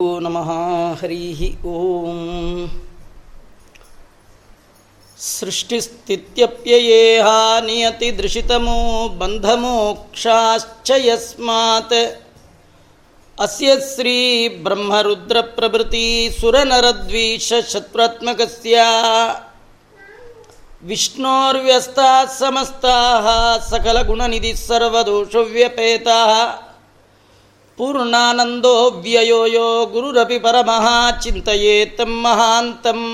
नमः हरिः ॐ सृष्टिस्थित्यप्ययेहा नियतिदृशितमो बन्धमोक्षाश्च यस्मात् अस्य श्रीब्रह्मरुद्रप्रभृतिसुरनरद्वीषशत्रुत्मकस्य विष्णोर्व्यस्ताः समस्ताः सकलगुणनिधिः सर्वदोषव्यपेताः पूर्णानन्दो व्ययो यो गुरुरपि परमः चिन्तयेतं महान्तम्।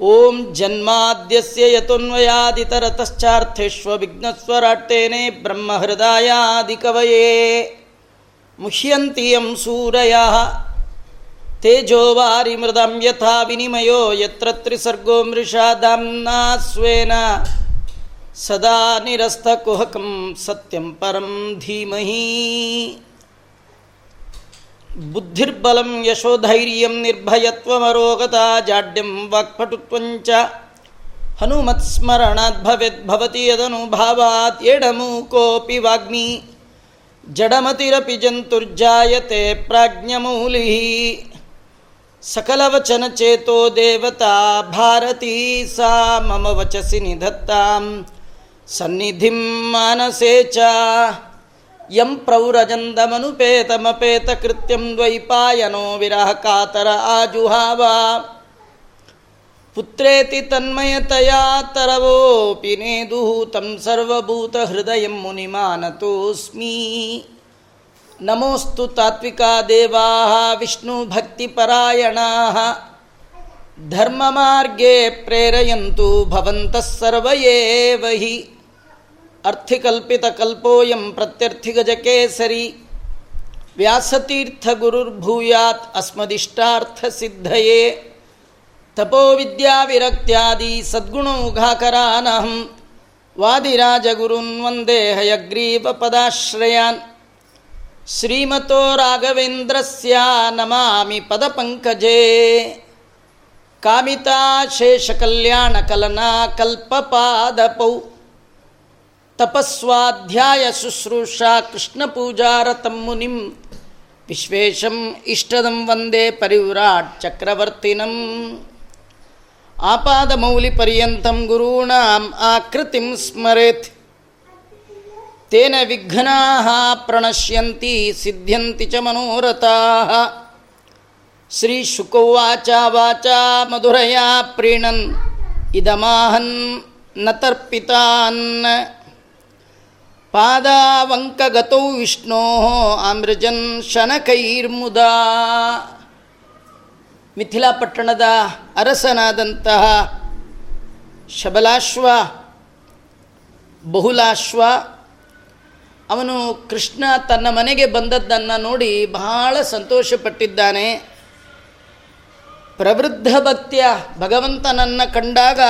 ॐ जन्माद्यस्य यतोऽन्वयादितरतश्चार्थेष्वविघ्नस्वराट्टेने ब्रह्महृदायादिकवये। मुह्यन्ति यं सूरयः तेजो वारिमृदं यथा विनिमयो यत्र त्रिसर्गो मृषा दाम्ना स्वेन। सदा निरस्तकुहकं सत्यं परं धीमहि। बुद्धिर्बलं यशोधैर्यं निर्भयत्वमरोगता जाड्यं वाक्पटुत्वञ्च हनुमत्स्मरणात् भवेद्भवति यदनुभावात् एडमूकोऽपि वाग्मी। जडमतिरपि जन्तुर्जायते प्राज्ञमौलिः। सकलवचनचेतो देवता भारती सा मम वचसि निधत्ताम्। ಸನ್ನಿಧಿ ಮಾನಸೇ ಯಂ ಪ್ರೌರಜಂದಮನುಪೇತಮಪೇತ ಕೃತ್ಯಂ ದ್ವೈಪಾಯನೋ ವಿರಹ ಕಾತರ ಆಜುಹಾವ. ಪುತ್ರೇತಿ ತನ್ಮಯತಯಾ ತರವೋಪಿ ನೇದು ತಂ ಸರ್ವಭೂತ ಹೃದಯ ಮುನಿಮಾನತೋಸ್ಮಿ ನಮೋಸ್ತು ತಾತ್ವಿಕಾ ದೇವಾ ವಿಷ್ಣು ಭಕ್ತಿಪರಾಯಣ ಧರ್ಮಮಾರ್ಗೇ ಪ್ರೇರಯಂತು ಭವಂತಃ ಸರ್ವಯೇವ ಹಿ ಅರ್ಥಿಕಲ್ಪಿತ ಕಲ್ಪೋಯಂ ಪ್ರತ್ಯರ್ಥಿಗಜಕೇ ಸರಿ ವ್ಯಾಸತೀರ್ಥ ಗುರುರ್ಭೂಯಾತ್ ಅಸ್ಮದಿಷ್ಟಾರ್ಥ ಸಿದ್ಧಯೇ ತಪೋವಿದ್ಯಾ ವಿರಕ್ತ್ಯಾದಿ ಸದ್ಗುಣೌಘಾಕರಾನಹಂ ವಾದಿರಾಜಗುರುನ್ ವಂದೇ ಹಯಗ್ರೀವ ಪದಾಶ್ರಯಾನ್ ಶ್ರೀಮತೋ ರಾಘವೇಂದ್ರಸ್ಯ ನಮಾಮಿ ಪದಪಂಕಜೇ ಕಾಮಿತಾ ಶೇಷಕಲ್ಯಾಣಕಲನಾ ಕಲ್ಪಪಾದಪೌ ತಪಸ್ವಾಧ್ಯಾಯ ಶುಶ್ರೂಷಾ ಕೃಷ್ಣ ಪೂಜಾರತಂ ಮುನಿಂ ವಿಶ್ವೇಶಂ ಇಷ್ಟದಂ ವಂದೇ ಪರಿವ್ರಾಟ್ ಚಕ್ರವರ್ತಿನಂ. ಆಪಾದಮೌಲಿಪರ್ಯಂತಂ ಗುರೂಣಾಂ ಆಕೃತಿಂ ಸ್ಮರೆತ್. ತೇನ ವಿಘ್ನಾ ಪ್ರಣಶ್ಯಂತಿ ಸಿದ್ಧ್ಯಂತಿ ಚ ಮನೋರಥಾ. ಶ್ರೀಶುಕೌವಾಚ ವಾಚ ಮಧುರಯಾ ಪ್ರೀಣನ್ ಇದಮಾಹನ್ನ ತರ್ಪಿತಾನ್. ಪಾದಾವಂಕಗತೌ ವಿಷ್ಣೋ ಆಮ್ರಜನ್ ಶನಕೈರ್ಮುದಾ. ಮಿಥಿಲಾ ಪಟ್ಟಣದ ಅರಸನಾದಂತಹ ಶಬಲಾಶ್ವ, ಬಹುಲಾಶ್ವ, ಅವನು ಕೃಷ್ಣ ತನ್ನ ಮನೆಗೆ ಬಂದದ್ದನ್ನು ನೋಡಿ ಬಹಳ ಸಂತೋಷಪಟ್ಟಿದ್ದಾನೆ. ಪ್ರವೃದ್ಧ ಭಕ್ತಿಯ ಭಗವಂತನನ್ನು ಕಂಡಾಗ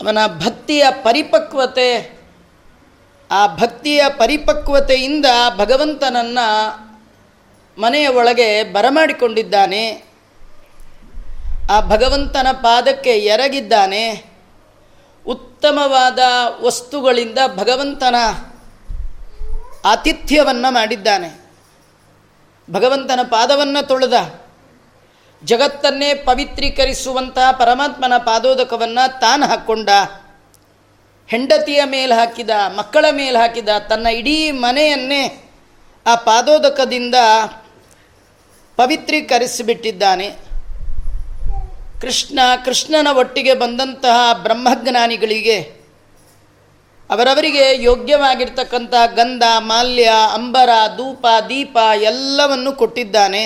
ಅವನ ಭಕ್ತಿಯ ಪರಿಪಕ್ವತೆ ಆ ಭಕ್ತಿಯ ಪರಿಪಕ್ವತೆಯಿಂದ ಭಗವಂತನನ್ನು ಮನೆಯ ಒಳಗೆ ಬರಮಾಡಿಕೊಂಡಿದ್ದಾನೆ. ಆ ಭಗವಂತನ ಪಾದಕ್ಕೆ ಎರಗಿದ್ದಾನೆ. ಉತ್ತಮವಾದ ವಸ್ತುಗಳಿಂದ ಭಗವಂತನ ಆತಿಥ್ಯವನ್ನು ಮಾಡಿದ್ದಾನೆ. ಭಗವಂತನ ಪಾದವನ್ನು ತೊಳೆದ. ಜಗತ್ತನ್ನೇ ಪವಿತ್ರೀಕರಿಸುವಂತಹ ಪರಮಾತ್ಮನ ಪಾದೋದಕವನ್ನು ತಾನು ಹಾಕ್ಕೊಂಡ ಹೆಂಡತಿಯ ಮೇಲೆ ಹಾಕಿದ, ಮಕ್ಕಳ ಮೇಲೆ ಹಾಕಿದ, ತನ್ನ ಇಡೀ ಮನೆಯನ್ನೇ ಆ ಪಾದೋದಕದಿಂದ ಪವಿತ್ರೀಕರಿಸಿಬಿಟ್ಟಿದ್ದಾನೆ. ಕೃಷ್ಣ, ಕೃಷ್ಣನ ಒಟ್ಟಿಗೆ ಬಂದಂತಹ ಬ್ರಹ್ಮಜ್ಞಾನಿಗಳಿಗೆ ಅವರವರಿಗೆ ಯೋಗ್ಯವಾಗಿರ್ತಕ್ಕಂಥ ಗಂಧ, ಮಾಲ್ಯ, ಅಂಬರ, ಧೂಪ, ದೀಪ ಎಲ್ಲವನ್ನು ಕೊಟ್ಟಿದ್ದಾನೆ.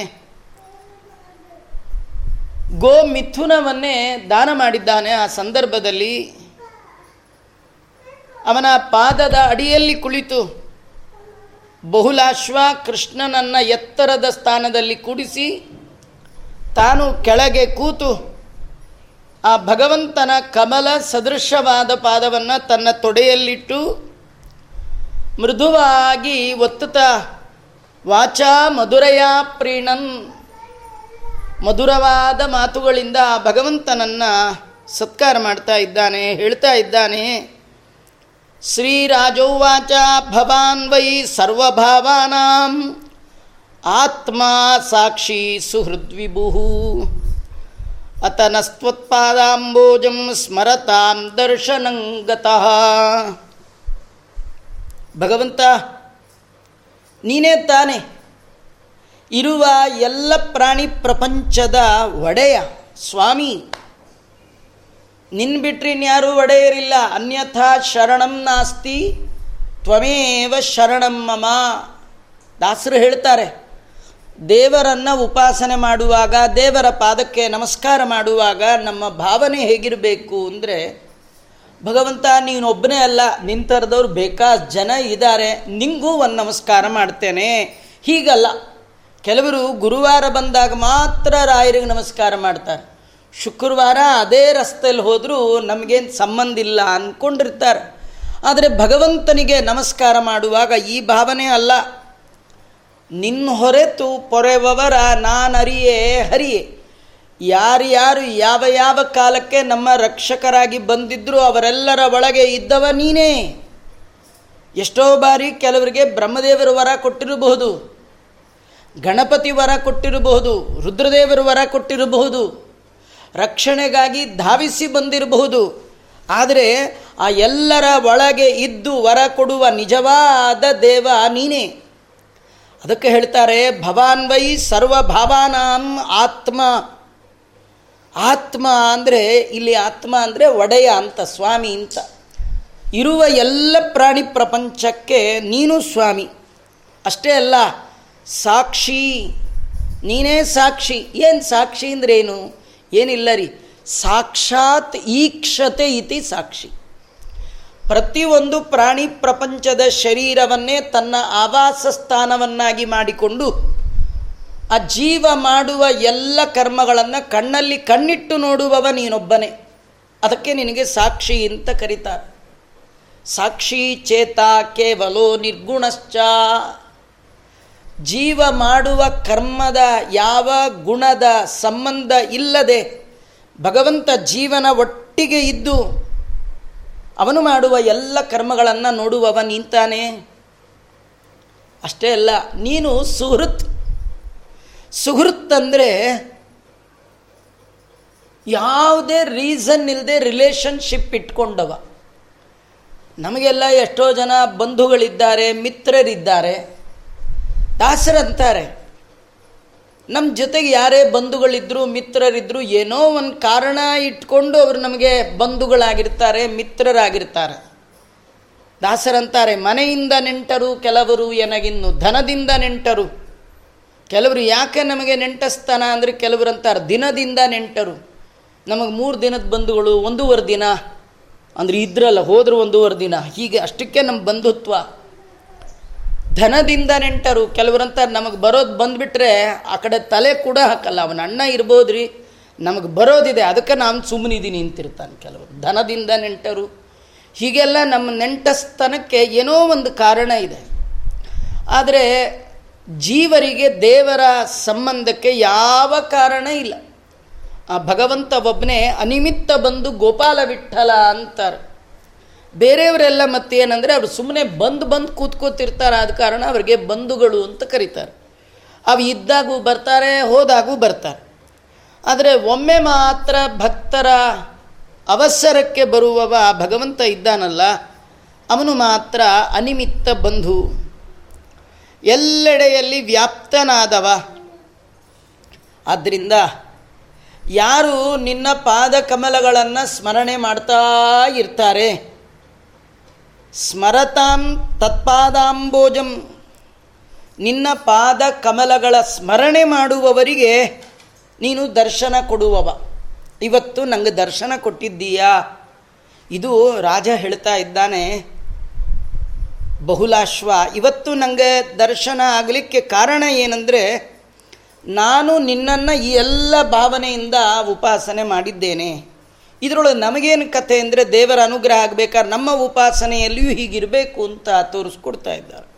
ಗೋ ಮಿಥುನವನ್ನೇ ದಾನ ಮಾಡಿದ್ದಾನೆ ಆ ಸಂದರ್ಭದಲ್ಲಿ. ಅವನ ಪಾದದ ಅಡಿಯಲ್ಲಿ ಕುಳಿತು ಬಹುಲಾಶ್ವ ಕೃಷ್ಣನನ್ನು ಎತ್ತರದ ಸ್ಥಾನದಲ್ಲಿ ಕೂಡಿಸಿ ತಾನು ಕೆಳಗೆ ಕೂತು ಆ ಭಗವಂತನ ಕಮಲ ಸದೃಶವಾದ ಪಾದವನ್ನು ತನ್ನ ತೊಡೆಯಲ್ಲಿಟ್ಟು ಮೃದುವಾಗಿ ಒತ್ತುತ್ತಾ, ವಾಚ ಮಧುರಯ ಪ್ರೀಣನ್ ಮಧುರವಾದ ಮಾತುಗಳಿಂದ ಭಗವಂತನನ್ನು ಸತ್ಕಾರ ಮಾಡ್ತಾ ಇದ್ದಾನೆ, ಹೇಳ್ತಾ ಇದ್ದಾನೆ. ಶ್ರೀರಾಜೋವಾಚ ಭವಾನ್ ವೈ ಸರ್ವಭಾವಾನಾಂ ಆತ್ಮ ಸಾಕ್ಷಿ ಸುಹೃದ್ವಿಭು ಅತನಸ್ತ್ವತ್ಪಾದಾಂಬೋಜಂ ಸ್ಮರತಾಂ ದರ್ಶನಂಗತಃ ಭಗವಂತ ನೀನೇ ತಾನೆ ಇರುವ ಎಲ್ಲ ಪ್ರಾಣಿ ಪ್ರಪಂಚದ ಒಡೆಯ ಸ್ವಾಮಿ. ನಿನ್ ಬಿಟ್ರಿ ಇನ್ಯಾರೂ ಒಡೆಯರಿಲ್ಲ. ಅನ್ಯಥಾ ಶರಣಂ ನಾಸ್ತಿ, ತ್ವಮೇವ ಶರಣಂ ಮಮ. ದಾಸರು ಹೇಳ್ತಾರೆ, ದೇವರನ್ನು ಉಪಾಸನೆ ಮಾಡುವಾಗ, ದೇವರ ಪಾದಕ್ಕೆ ನಮಸ್ಕಾರ ಮಾಡುವಾಗ ನಮ್ಮ ಭಾವನೆ ಹೇಗಿರಬೇಕು ಅಂದರೆ, ಭಗವಂತ ನೀನೊಬ್ಬನೇ ಅಲ್ಲ ನಿಂತರದವ್ರು ಬೇಕಾದ ಜನ ಇದ್ದಾರೆ, ನಿಂಗೂ ಒಂದು ನಮಸ್ಕಾರ ಮಾಡ್ತೇನೆ. ಹೀಗಲ್ಲ. ಕೆಲವರು ಗುರುವಾರ ಬಂದಾಗ ಮಾತ್ರ ರಾಯರಿಗೆ ನಮಸ್ಕಾರ ಮಾಡ್ತಾರೆ. ಶುಕ್ರವಾರ ಅದೇ ರಸ್ತೆಯಲ್ಲಿ ಹೋದರೂ ನಮಗೇನು ಸಂಬಂಧ ಇಲ್ಲ ಅಂದ್ಕೊಂಡಿರ್ತಾರೆ ಆದರೆ ಭಗವಂತನಿಗೆ ನಮಸ್ಕಾರ ಮಾಡುವಾಗ ಈ ಭಾವನೆ ಅಲ್ಲ. ನಿನ್ನ ಹೊರೆತು ಪೊರೆವವರ ನಾನರಿಯೇ ಹರಿಯೇ. ಯಾರ್ಯಾರು ಯಾವ ಯಾವ ಕಾಲಕ್ಕೆ ನಮ್ಮ ರಕ್ಷಕರಾಗಿ ಬಂದಿದ್ದರೂ ಅವರೆಲ್ಲರ ಒಳಗೆ ಇದ್ದವ ನೀನೇ. ಎಷ್ಟೋ ಬಾರಿ ಕೆಲವರಿಗೆ ಬ್ರಹ್ಮದೇವರು ವರ ಕೊಟ್ಟಿರಬಹುದು, ಗಣಪತಿ ವರ ಕೊಟ್ಟಿರಬಹುದು, ರುದ್ರದೇವರು ವರ ಕೊಟ್ಟಿರಬಹುದು. ರಕ್ಷಣೆಗಾಗಿ ಧಾವಿಸಿ ಬಂದಿರಬಹುದು. ಆದರೆ ಆ ಎಲ್ಲರ ಒಳಗೆ ಇದ್ದು ವರ ಕೊಡುವ ನಿಜವಾದ ದೇವ ನೀನೇ. ಅದಕ್ಕೆ ಹೇಳ್ತಾರೆ, ಭವಾನ್ ವೈ ಸರ್ವಭಾವಾನಾಂ ಆತ್ಮ. ಆತ್ಮ ಅಂದರೆ, ಇಲ್ಲಿ ಆತ್ಮ ಅಂದರೆ ಒಡೆಯ ಅಂತ, ಸ್ವಾಮಿ ಅಂತ. ಇರುವ ಎಲ್ಲ ಪ್ರಾಣಿ ಪ್ರಪಂಚಕ್ಕೆ ನೀನು ಸ್ವಾಮಿ. ಅಷ್ಟೇ ಅಲ್ಲ, ಸಾಕ್ಷಿ, ನೀನೇ ಸಾಕ್ಷಿ. ಏನು ಸಾಕ್ಷಿ ಅಂದ್ರೇನು ಏನಿಲ್ಲ ರೀ? ಸಾಕ್ಷಾತ್ ಈಕ್ಷತೆ ಇತಿ ಸಾಕ್ಷಿ. ಪ್ರತಿಯೊಂದು ಪ್ರಾಣಿ ಪ್ರಪಂಚದ ಶರೀರವನ್ನೇ ತನ್ನ ಆವಾಸ ಸ್ಥಾನವನ್ನಾಗಿ ಮಾಡಿಕೊಂಡು, ಆ ಜೀವ ಮಾಡುವ ಎಲ್ಲ ಕರ್ಮಗಳನ್ನು ಕಣ್ಣಲ್ಲಿ ಕಣ್ಣಿಟ್ಟು ನೋಡುವವ ನೀನೊಬ್ಬನೇ. ಅದಕ್ಕೆ ನಿನಗೆ ಸಾಕ್ಷಿ ಅಂತ ಕರೀತಾರೆ. ಸಾಕ್ಷಿ ಚೇತ ಕೇವಲೋ ನಿರ್ಗುಣಶ್ಚ ಜೀವ ಮಾಡುವ ಕರ್ಮದ ಯಾವ ಗುಣದ ಸಂಬಂಧ ಇಲ್ಲದೆ ಭಗವಂತ ಜೀವನ ಒಟ್ಟಿಗೆ ಇದ್ದು ಅವನು ಮಾಡುವ ಎಲ್ಲ ಕರ್ಮಗಳನ್ನು ನೋಡುವವ ನಿಂತಾನೆ ಅಷ್ಟೇ ಅಲ್ಲ, ನೀನು ಸುಹೃತ್. ಸುಹೃತ್ ಅಂದರೆ ಯಾವುದೇ ರೀಸನ್ ಇಲ್ಲದೆ ರಿಲೇಷನ್ಶಿಪ್ ಇಟ್ಕೊಂಡವ. ನಮಗೆಲ್ಲ ಎಷ್ಟೋ ಜನ ಬಂಧುಗಳಿದ್ದಾರೆ, ಮಿತ್ರರಿದ್ದಾರೆ. ದಾಸರಂತಾರೆ ನಮ್ಮ ಜೊತೆಗೆ ಯಾರೇ ಬಂಧುಗಳಿದ್ರು ಮಿತ್ರರಿದ್ದರು ಏನೋ ಒಂದು ಕಾರಣ ಇಟ್ಕೊಂಡು ಅವರು ನಮಗೆ ಬಂಧುಗಳಾಗಿರ್ತಾರೆ, ಮಿತ್ರರಾಗಿರ್ತಾರೆ. ದಾಸರಂತಾರೆ ಮನೆಯಿಂದ ನೆಂಟರು ಕೆಲವರು ಎನಗಿನ್ನು, ಧನದಿಂದ ನೆಂಟರು. ಕೆಲವರು ಯಾಕೆ ನಮಗೆ ನೆಂಟಸ್ತಾನ ಅಂದರೆ ಕೆಲವರು ಅಂತಾರೆ, ದಿನದಿಂದ ನೆಂಟರು. ನಮಗೆ ಮೂರು ದಿನದ ಬಂಧುಗಳು ಒಂದೂವರೆ ದಿನ. ಅಂದರೆ ಇದ್ರಲ್ಲ, ಹೋದರೂ ಒಂದೂವರೆ ದಿನ. ಹೀಗೆ ಅಷ್ಟಕ್ಕೆ ನಮ್ಮ ಬಂಧುತ್ವ. ಧನದಿಂದ ನೆಂಟರು, ಕೆಲವರಂತ ನಮಗೆ ಬರೋದು ಬಂದುಬಿಟ್ರೆ ಆ ಕಡೆ ತಲೆ ಕೂಡ ಹಾಕಲ್ಲ. ಅವನ ಅಣ್ಣ ಇರ್ಬೋದ್ರಿ, ನಮಗೆ ಬರೋದಿದೆ, ಅದಕ್ಕೆ ನಾನು ಸುಮ್ಮನಿದ್ದೀನಿ ಅಂತಿರ್ತಾನೆ ಕೆಲವರು. ಧನದಿಂದ ನೆಂಟರು, ಹೀಗೆಲ್ಲ ನಮ್ಮ ನೆಂಟಸ್ತನಕ್ಕೆ ಏನೋ ಒಂದು ಕಾರಣ ಇದೆ. ಆದರೆ ಜೀವರಿಗೆ ದೇವರ ಸಂಬಂಧಕ್ಕೆ ಯಾವ ಕಾರಣ ಇಲ್ಲ. ಆ ಭಗವಂತ ಒಬ್ಬನೇ ಅನಿಮಿತ್ತ ಬಂದು ಗೋಪಾಲ ವಿಠಲ ಅಂತಾರೆ. ಬೇರೆಯವರೆಲ್ಲ ಮತ್ತೇನಂದರೆ ಅವರು ಸುಮ್ಮನೆ ಬಂದು ಬಂದು ಕೂತ್ಕೋತಿರ್ತಾರೆ ಆದ ಕಾರಣ ಅವರಿಗೆ ಬಂಧುಗಳು ಅಂತ ಕರೀತಾರೆ. ಅವು ಇದ್ದಾಗೂ ಬರ್ತಾರೆ, ಹೋದಾಗೂ ಬರ್ತಾರೆ. ಆದರೆ ಒಮ್ಮೆ ಮಾತ್ರ ಭಕ್ತರ ಅವಸರಕ್ಕೆ ಬರುವವ ಭಗವಂತ ಇದ್ದಾನಲ್ಲ, ಅವನು ಮಾತ್ರ ಅನಿಮಿತ್ತ ಬಂಧು. ಎಲ್ಲೆಡೆಯಲ್ಲಿ ವ್ಯಾಪ್ತನಾದವ. ಆದ್ದರಿಂದ ಯಾರು ನಿನ್ನ ಪಾದ ಕಮಲಗಳನ್ನು ಸ್ಮರಣೆ ಮಾಡ್ತಾ ಇರ್ತಾರೆ ಸ್ಮರತಾಂ ತತ್ಪಾದಾಂಬೋಜಂ. ನಿನ್ನ ಪಾದ ಕಮಲಗಳ ಸ್ಮರಣೆ ಮಾಡುವವರಿಗೆ ನೀನು ದರ್ಶನ ಕೊಡುವವ. ಇವತ್ತು ನನಗೆ ದರ್ಶನ ಕೊಟ್ಟಿದ್ದೀಯಾ? ಇದು ರಾಜ ಹೇಳ್ತಾ ಇದ್ದಾನೆ. ಬಹುಲಾಶ್ವ, ಇವತ್ತು ನನಗೆ ದರ್ಶನ ಆಗಲಿಕ್ಕೆ ಕಾರಣ ಏನಂದರೆ, ನಾನು ನಿನ್ನನ್ನು ಈ ಎಲ್ಲ ಭಾವನೆಯಿಂದ ಉಪಾಸನೆ ಮಾಡಿದ್ದೇನೆ. ಇದರೊಳಗೆ ನಮಗೇನು ಕಥೆ ಅಂದರೆ ದೇವರ ಅನುಗ್ರಹ ಆಗಬೇಕಾದ್ರೆ ನಮ್ಮ ಉಪಾಸನೆಯಲ್ಲಿಯೂ ಹೀಗಿರಬೇಕು ಅಂತ ತೋರಿಸ್ಕೊಡ್ತಾ ಇದ್ದಾರೆ.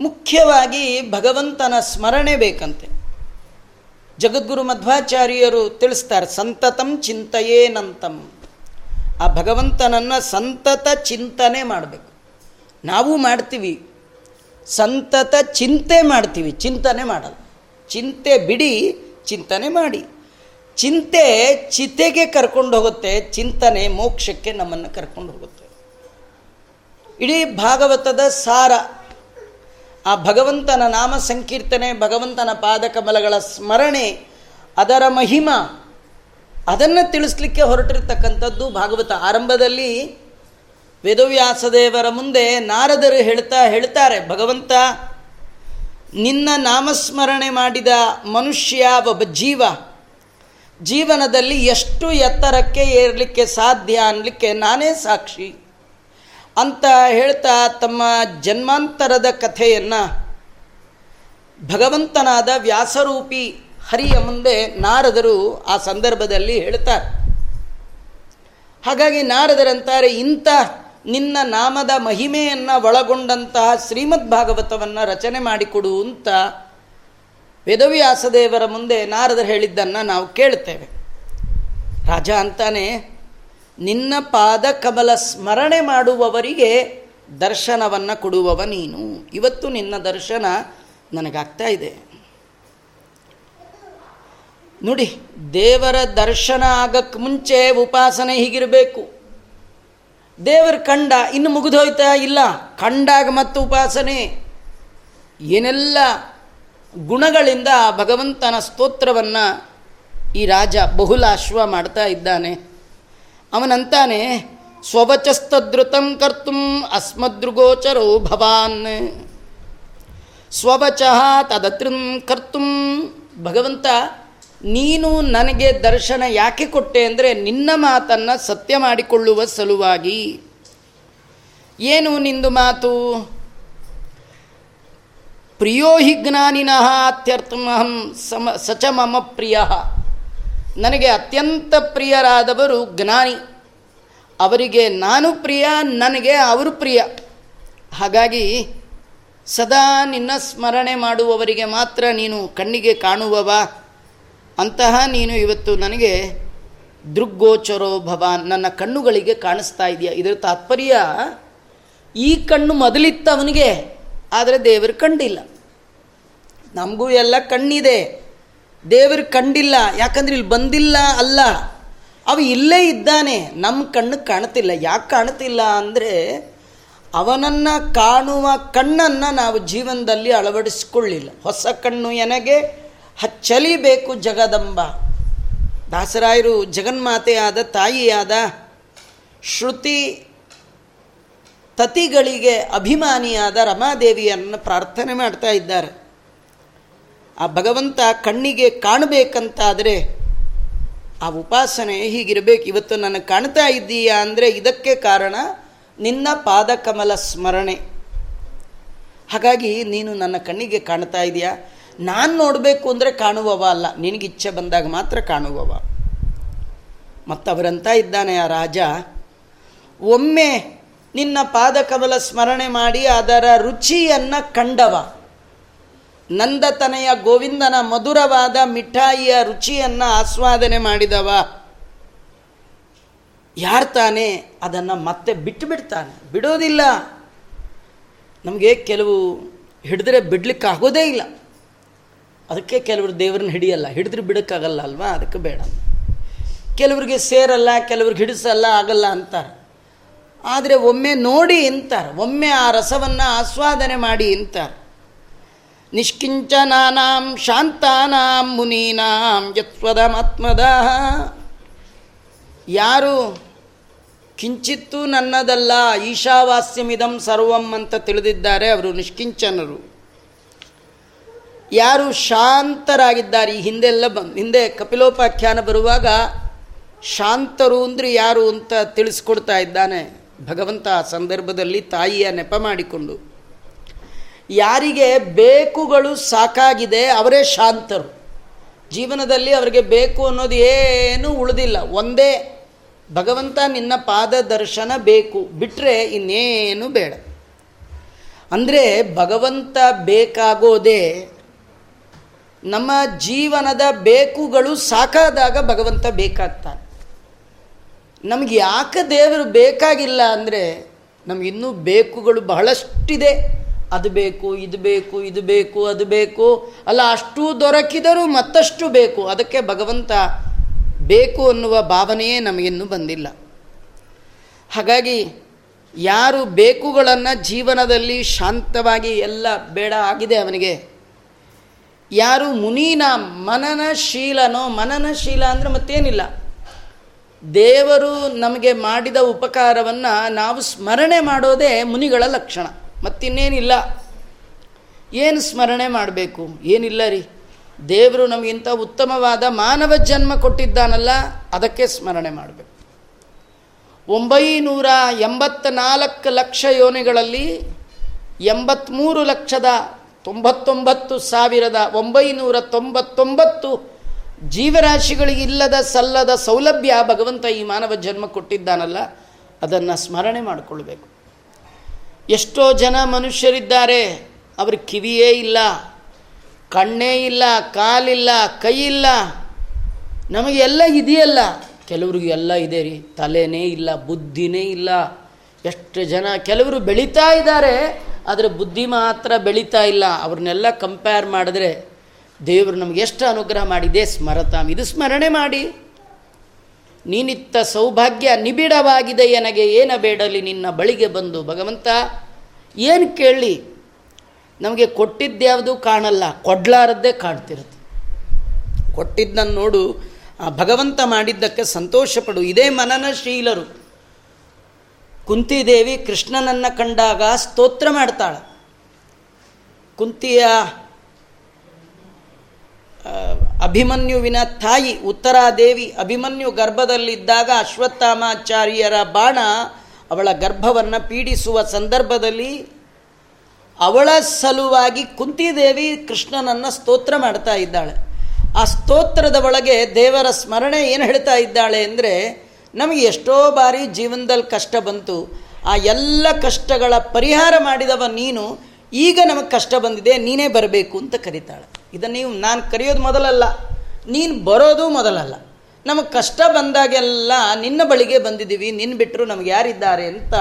ಮುಖ್ಯವಾಗಿ ಭಗವಂತನ ಸ್ಮರಣೆ ಬೇಕಂತೆ. ಜಗದ್ಗುರು ಮಧ್ವಾಚಾರ್ಯರು ತಿಳಿಸ್ತಾರೆ, ಸಂತತಂ ಚಿಂತೆಯೇನಂತಂ ಆ ಭಗವಂತನನ್ನು ಸಂತತ ಚಿಂತನೆ ಮಾಡಬೇಕು. ನಾವು ಮಾಡ್ತೀವಿ. ಸಂತತ ಚಿಂತೆ ಮಾಡ್ತೀವಿ. ಚಿಂತನೆ ಮಾಡಲ್ಲ. ಚಿಂತೆ ಬಿಡಿ, ಚಿಂತನೆ ಮಾಡಿ. ಚಿಂತೆ ಚಿತೆಗೆ ಕರ್ಕೊಂಡು ಹೋಗುತ್ತೆ, ಚಿಂತನೆ ಮೋಕ್ಷಕ್ಕೆ ನಮ್ಮನ್ನು ಕರ್ಕೊಂಡು ಹೋಗುತ್ತೆ. ಇಡೀ ಭಾಗವತದ ಸಾರ, ಆ ಭಗವಂತನ ನಾಮ ಸಂಕೀರ್ತನೆ, ಭಗವಂತನ ಪಾದಕಮಲಗಳ ಸ್ಮರಣೆ, ಅದರ ಮಹಿಮ, ಅದನ್ನು ತಿಳಿಸ್ಲಿಕ್ಕೆ ಹೊರಟಿರ್ತಕ್ಕಂಥದ್ದು ಭಾಗವತ. ಆರಂಭದಲ್ಲಿ ವೇದವ್ಯಾಸದೇವರ ಮುಂದೆ ನಾರದರು ಹೇಳ್ತಾ ಹೇಳ್ತಾರೆ, ಭಗವಂತ, ನಿನ್ನ ನಾಮಸ್ಮರಣೆ ಮಾಡಿದ ಮನುಷ್ಯ ಒಬ್ಬ ಜೀವ. ಜೀವನದಲ್ಲಿ ಎಷ್ಟು ಎತ್ತರಕ್ಕೆ ಏರಲಿಕ್ಕೆ ಸಾಧ್ಯ ಅನ್ನಲಿಕ್ಕೆ ನಾನೇ ಸಾಕ್ಷಿ. ಅಂತ ಹೇಳ್ತಾ ತಮ್ಮ ಜನ್ಮಾಂತರದ ಕಥೆಯನ್ನು ಭಗವಂತನಾದ ವ್ಯಾಸರೂಪಿ ಹರಿಯ ಮುಂದೆ ನಾರದರು ಆ ಸಂದರ್ಭದಲ್ಲಿ ಹೇಳ್ತಾರೆ. ಹಾಗಾಗಿ ನಾರದರಂತಾರೆ, ಇಂಥ ನಿನ್ನ ನಾಮದ ಮಹಿಮೆಯನ್ನು ಒಳಗೊಂಡಂತಹ ಶ್ರೀಮದ್ ಭಾಗವತವನ್ನು ರಚನೆ ಮಾಡಿಕೊಡು ಅಂತ ವೇದವ್ಯಾಸದೇವರ ಮುಂದೆ ನಾರದರು ಹೇಳಿದ್ದನ್ನು ನಾವು ಕೇಳ್ತೇವೆ ರಾಜ ಅಂತಾನೆ, ನಿನ್ನ ಪಾದ ಕಮಲ ಸ್ಮರಣೆ ಮಾಡುವವರಿಗೆ ದರ್ಶನವನ್ನು ಕೊಡುವವ ನೀನು. ಇವತ್ತು ನಿನ್ನ ದರ್ಶನ ನನಗಾಗ್ತಾ ಇದೆ. ನೋಡಿ, ದೇವರ ದರ್ಶನ ಆಗಕ್ಕೆ ಮುಂಚೆ ಉಪಾಸನೆ ಹೀಗಿರಬೇಕು. ದೇವರ ಕಂಡ ಇನ್ನು ಮುಗಿದೋಯ್ತಾ ಇಲ್ಲ. ಕಂಡಾಗ ಮತ್ತು ಉಪಾಸನೆ. ಏನೆಲ್ಲ ಗುಣಗಳಿಂದ ಭಗವಂತನ ಸ್ತೋತ್ರವನ್ನು ಈ ರಾಜ ಬಹುಲಾಶ್ವ ಮಾಡ್ತಾ ಇದ್ದಾನೆ. ಅವನಂತಾನೆ ಸ್ವವಚಸ್ತದೃತಂ ಕರ್ತು ಅಸ್ಮದೃಗೋಚರೋ ಭವಾನ್. ಸ್ವವಚ ತದತೃಂ ಕರ್ತು. ಭಗವಂತ, ನೀನು ನನಗೆ ದರ್ಶನ ಯಾಕೆ ಕೊಟ್ಟೆ ಅಂದರೆ ನಿನ್ನ ಮಾತನ್ನು ಸತ್ಯ ಮಾಡಿಕೊಳ್ಳುವ ಸಲುವಾಗಿ. ಏನು ನಿಂದು ಮಾತು? ಪ್ರಿಯೋ ಹಿ ಜ್ಞಾನಿನಃ ಅತ್ಯರ್ಥಮಹಂ ಸಮ ಸಚ ಮಮ ಪ್ರಿಯ ನನಗೆ ಅತ್ಯಂತ ಪ್ರಿಯರಾದವರು ಜ್ಞಾನಿ. ಅವರಿಗೆ ನಾನು ಪ್ರಿಯ, ನನಗೆ ಅವರು ಪ್ರಿಯ. ಹಾಗಾಗಿ ಸದಾ ನಿನ್ನ ಸ್ಮರಣೆ ಮಾಡುವವರಿಗೆ ಮಾತ್ರ ನೀನು ಕಣ್ಣಿಗೆ ಕಾಣುವವ. ಅಂತಹ ನೀನು ಇವತ್ತು ನನಗೆ ದೃಗ್ಗೋಚರೋ ಭವ ನನ್ನ ಕಣ್ಣುಗಳಿಗೆ ಕಾಣಿಸ್ತಾ ಇದೆಯಾ? ಇದರ ತಾತ್ಪರ್ಯ ಈ ಕಣ್ಣು ಮೊದಲಿತ್ತು ಅವನಿಗೆ ಆದರೆ ದೇವರು ಕಂಡಿಲ್ಲ. ನಮಗೂ ಎಲ್ಲ ಕಣ್ಣಿದೆ. ದೇವರು ಕಂಡಿಲ್ಲ. ಯಾಕಂದ್ರೆ ಇಲ್ಲಿ ಬಂದಿಲ್ಲ ಅಲ್ಲ. ಅವ ಇಲ್ಲೇ ಇದ್ದಾನೆ. ನಮ್ಮ ಕಣ್ಣು ಕಾಣ್ತಿಲ್ಲ ಯಾಕೆ ಕಾಣ್ತಿಲ್ಲ ಅಂದರೆ ಅವನನ್ನು ಕಾಣುವ ಕಣ್ಣನ್ನು ನಾವು ಜೀವನದಲ್ಲಿ ಅಳವಡಿಸ್ಕೊಳ್ಳಿಲ್ಲ. ಹೊಸ ಕಣ್ಣು ಎನಗೆ ಹಚ್ಚಲಿಬೇಕು ಜಗದಂಬ. ದಾಸರಾಯರು ಜಗನ್ಮಾತೆಯಾದ ತಾಯಿಯಾದ ಶ್ರುತಿ ತತಿಗಳಿಗೆ ಅಭಿಮಾನಿಯಾದ ರಮಾದೇವಿಯನ್ನು ಪ್ರಾರ್ಥನೆ ಮಾಡ್ತಾ ಇದ್ದಾರೆ. ಆ ಭಗವಂತ ಕಣ್ಣಿಗೆ ಕಾಣಬೇಕಂತಾದರೆ ಆ ಉಪಾಸನೆ ಹೀಗಿರಬೇಕು. ಇವತ್ತು ನನಗೆ ಕಾಣ್ತಾ ಇದ್ದೀಯಾ ಅಂದರೆ ಇದಕ್ಕೆ ಕಾರಣ ನಿನ್ನ ಪಾದಕಮಲ ಸ್ಮರಣೆ. ಹಾಗಾಗಿ ನೀನು ನನ್ನ ಕಣ್ಣಿಗೆ ಕಾಣ್ತಾ ಇದೆಯಾ? ನಾನು ನೋಡಬೇಕು ಅಂದರೆ ಕಾಣುವವ ಅಲ್ಲ. ನಿನಗೆ ಇಚ್ಛೆ ಬಂದಾಗ ಮಾತ್ರ ಕಾಣುವವ. ಮತ್ತವರಂತ ಇದ್ದಾನೆ ಆ ರಾಜ. ಒಮ್ಮೆ ನಿನ್ನ ಪಾದಕಮಲ ಸ್ಮರಣೆ ಮಾಡಿ ಅದರ ರುಚಿಯನ್ನು ಕಂಡವ. ನಂದತನೆಯ ಗೋವಿಂದನ ಮಧುರವಾದ ಮಿಠಾಯಿಯ ರುಚಿಯನ್ನು ಆಸ್ವಾದನೆ ಮಾಡಿದವ. ಯಾರು ತಾನೇ ಅದನ್ನು ಮತ್ತೆ ಬಿಟ್ಟು ಬಿಡ್ತಾನೆ? ಬಿಡೋದಿಲ್ಲ. ನಮಗೆ ಕೆಲವು ಹಿಡಿದ್ರೆ ಬಿಡ್ಲಿಕ್ಕೆ ಆಗೋದೇ ಇಲ್ಲ. ಅದಕ್ಕೆ ಕೆಲವರು ದೇವ್ರನ್ನ ಹಿಡಿಯಲ್ಲ. ಹಿಡಿದ್ರೆ ಬಿಡೋಕ್ಕಾಗಲ್ಲ ಅಲ್ವಾ? ಅದಕ್ಕೆ ಬೇಡ. ಕೆಲವ್ರಿಗೆ ಸೇರಲ್ಲ, ಕೆಲವ್ರಿಗೆ ಹಿಡಿಸಲ್ಲ, ಆಗಲ್ಲ ಅಂತಾರೆ. ಆದರೆ ಒಮ್ಮೆ ನೋಡಿ ಅಂತಾರೆ ಒಮ್ಮೆ ಆ ರಸವನ್ನು ಆಸ್ವಾದನೆ ಮಾಡಿ ಅಂತಾರೆ ನಿಷ್ಕಿಂಚನಾಂ ಶಾಂತಾನಾಂ ಮುನೀನಾಂ ಯತ್ವದಮಾತ್ಮದ ಯಾರು? ಕಿಂಚಿತ್ತೂ ನನ್ನದಲ್ಲ, ಈಶಾವಾಸ್ಯಮಿದಂ ಸರ್ವಂ ಅಂತ ತಿಳಿದಿದ್ದಾರೆ ಅವರು ನಿಷ್ಕಿಂಚನರು. ಯಾರು ಶಾಂತರಾಗಿದ್ದಾರೆ, ಈ ಹಿಂದೆಲ್ಲ ಬಂದು, ಹಿಂದೆ ಕಪಿಲೋಪಾಖ್ಯಾನ ಬರುವಾಗ ಶಾಂತರು ಅಂದರೆ ಯಾರು ಅಂತ ತಿಳಿಸ್ಕೊಡ್ತಾ ಇದ್ದಾನೆ. ಭಗವಂತ ಆ ಸಂದರ್ಭದಲ್ಲಿ ತಾಯಿಯ ನೆಪ ಮಾಡಿಕೊಂಡು, ಯಾರಿಗೆ ಬೇಕುಗಳು ಸಾಕಾಗಿದೆ ಅವರೇ ಶಾಂತರು. ಜೀವನದಲ್ಲಿ ಅವರಿಗೆ ಬೇಕು ಅನ್ನೋದು ಏನೂ ಉಳಿದಿಲ್ಲ. ಒಂದೇ ಭಗವಂತ ನಿನ್ನ ಪಾದ ದರ್ಶನ ಬೇಕು ಬಿಟ್ಟರೆ ಇನ್ನೇನು ಬೇಡ. ಅಂದರೆ ಭಗವಂತ ಬೇಕಾಗೋದೇ ನಮ್ಮ ಜೀವನದ ಬೇಕುಗಳು ಸಾಕಾದಾಗ ಭಗವಂತ ಬೇಕಾಗ್ತಾನೆ. ನಮಗೆ ಯಾಕೆ ದೇವರು ಬೇಕಾಗಿಲ್ಲ ಅಂದರೆ ನಮಗಿನ್ನೂ ಬೇಕುಗಳು ಬಹಳಷ್ಟಿದೆ. ಅದು ಬೇಕು, ಇದು ಬೇಕು ಇದು ಬೇಕು, ಅದು ಬೇಕು. ಅಲ್ಲ, ಅಷ್ಟು ದೊರಕಿದರೂ ಮತ್ತಷ್ಟು ಬೇಕು. ಅದಕ್ಕೆ ಭಗವಂತ ಬೇಕು ಅನ್ನುವ ಭಾವನೆಯೇ ನಮಗಿನ್ನೂ ಬಂದಿಲ್ಲ. ಹಾಗಾಗಿ ಯಾರು ಬೇಕುಗಳನ್ನು ಜೀವನದಲ್ಲಿ ಶಾಂತವಾಗಿ ಎಲ್ಲ ಬೇಡ ಆಗಿದೆ ಅವನಿಗೆ. ಯಾರು ಮುನೀನ ಮನನಶೀಲನೋ ಮನನಶೀಲ ಅಂದರೆ ಮತ್ತೇನಿಲ್ಲ. ದೇವರು ನಮಗೆ ಮಾಡಿದ ಉಪಕಾರವನ್ನು ನಾವು ಸ್ಮರಣೆ ಮಾಡೋದೇ ಮುನಿಗಳ ಲಕ್ಷಣ. ಮತ್ತಿನ್ನೇನಿಲ್ಲ. ಏನು ಸ್ಮರಣೆ ಮಾಡಬೇಕು? ಏನಿಲ್ಲ ರೀ. ದೇವರು ನಮಗಿಂತ ಉತ್ತಮವಾದ ಮಾನವ ಜನ್ಮ ಕೊಟ್ಟಿದ್ದಾನಲ್ಲ, ಅದಕ್ಕೆ ಸ್ಮರಣೆ ಮಾಡಬೇಕು. ಒಂಬೈನೂರ ಎಂಬತ್ನಾಲ್ಕು ಲಕ್ಷ ಯೋನಿಗಳಲ್ಲಿ ಎಂಬತ್ತ್ಮೂರು ಲಕ್ಷದ ತೊಂಬತ್ತೊಂಬತ್ತು ಸಾವಿರದ ಒಂಬೈನೂರ ತೊಂಬತ್ತೊಂಬತ್ತು ಜೀವರಾಶಿಗಳಿಗಿಲ್ಲದ ಸಲ್ಲದ ಸೌಲಭ್ಯ ಭಗವಂತ ಈ ಮಾನವ ಜನ್ಮ ಕೊಟ್ಟಿದ್ದಾನಲ್ಲ, ಅದನ್ನು ಸ್ಮರಣೆ ಮಾಡಿಕೊಳ್ಬೇಕು. ಎಷ್ಟೋ ಜನ ಮನುಷ್ಯರಿದ್ದಾರೆ, ಅವ್ರ ಕಿವಿಯೇ ಇಲ್ಲ, ಕಣ್ಣೇ ಇಲ್ಲ, ಕಾಲಿಲ್ಲ, ಕೈ ಇಲ್ಲ, ನಮಗೆ ಇದೆಯಲ್ಲ. ಕೆಲವ್ರಿಗೆ ಎಲ್ಲ ಇದೆ ರೀ, ತಲೆನೇ ಇಲ್ಲ, ಬುದ್ಧಿನೇ ಇಲ್ಲ. ಎಷ್ಟು ಜನ, ಕೆಲವರು ಬೆಳೀತಾ ಇದ್ದಾರೆ, ಆದರೆ ಬುದ್ಧಿ ಮಾತ್ರ ಬೆಳೀತಾ ಇಲ್ಲ. ಅವ್ರನ್ನೆಲ್ಲ ಕಂಪೇರ್ ಮಾಡಿದ್ರೆ ದೇವರು ನಮಗೆ ಎಷ್ಟು ಅನುಗ್ರಹ ಮಾಡಿದೆ? ಸ್ಮರತಾಮ್. ಇದು ಸ್ಮರಣೆ ಮಾಡಿ. ನೀನಿತ್ತ ಸೌಭಾಗ್ಯ ನಿಬಿಡವಾಗಿದೆ ನನಗೆ ಏನ ಬೇಡಲಿ ನಿನ್ನ ಬಳಿಗೆ ಬಂದು. ಭಗವಂತ, ಏನು ಕೇಳಿ ನಮಗೆ ಕೊಟ್ಟಿದ್ದ್ಯಾವುದು ಕಾಣಲ್ಲ. ಕೊಡ್ಲಾರದ್ದೇ ಕಾಣ್ತಿರುತ್ತೆ. ಕೊಟ್ಟಿದ್ದನ್ನು ನೋಡು, ಆ ಭಗವಂತ ಮಾಡಿದ್ದಕ್ಕೆ ಸಂತೋಷಪಡು. ಇದೇ ಮನನಶೀಲರು ಕುಂತಿದೇವಿ ಕೃಷ್ಣನನ್ನು ಕಂಡಾಗ ಸ್ತೋತ್ರ ಮಾಡ್ತಾಳೆ. ಕುಂತಿಯ ಅಭಿಮನ್ಯುವಿನ ತಾಯಿ ಉತ್ತರಾದೇವಿ ಅಭಿಮನ್ಯು ಗರ್ಭದಲ್ಲಿದ್ದಾಗ ಅಶ್ವತ್ಥಾಮಾಚಾರ್ಯರ ಬಾಣ ಅವಳ ಗರ್ಭವನ್ನು ಪೀಡಿಸುವ ಸಂದರ್ಭದಲ್ಲಿ ಅವಳ ಸಲುವಾಗಿ ಕುಂತಿದೇವಿ ಕೃಷ್ಣನನ್ನು ಸ್ತೋತ್ರ ಮಾಡ್ತಾ ಇದ್ದಾಳೆ. ಆ ಸ್ತೋತ್ರದ ಒಳಗೆ ದೇವರ ಸ್ಮರಣೆ ಏನು ಹೇಳ್ತಾ ಇದ್ದಾಳೆ ಅಂದರೆ, ನಮಗೆ ಎಷ್ಟೋ ಬಾರಿ ಜೀವನದಲ್ಲಿ ಕಷ್ಟ ಬಂತು. ಆ ಎಲ್ಲ ಕಷ್ಟಗಳ ಪರಿಹಾರ ಮಾಡಿದವ ನೀನು, ಈಗ ನಮಗೆ ಕಷ್ಟ ಬಂದಿದೆ, ನೀನೇ ಬರಬೇಕು ಅಂತ ಕರೀತಾಳೆ. ಇದನ್ನು ನೀವು ನಾನು ಕರೆಯೋದು ಮೊದಲಲ್ಲ. ನೀನು ಬರೋದು ಮೊದಲಲ್ಲ. ನಮಗೆ ಕಷ್ಟ ಬಂದಾಗೆಲ್ಲ ನಿನ್ನ ಬಳಿಗೆ ಬಂದಿದ್ದೀವಿ ನಿನ್ನ ಬಿಟ್ಟರು ನಮಗೆ ಯಾರಿದ್ದಾರೆ ಅಂತ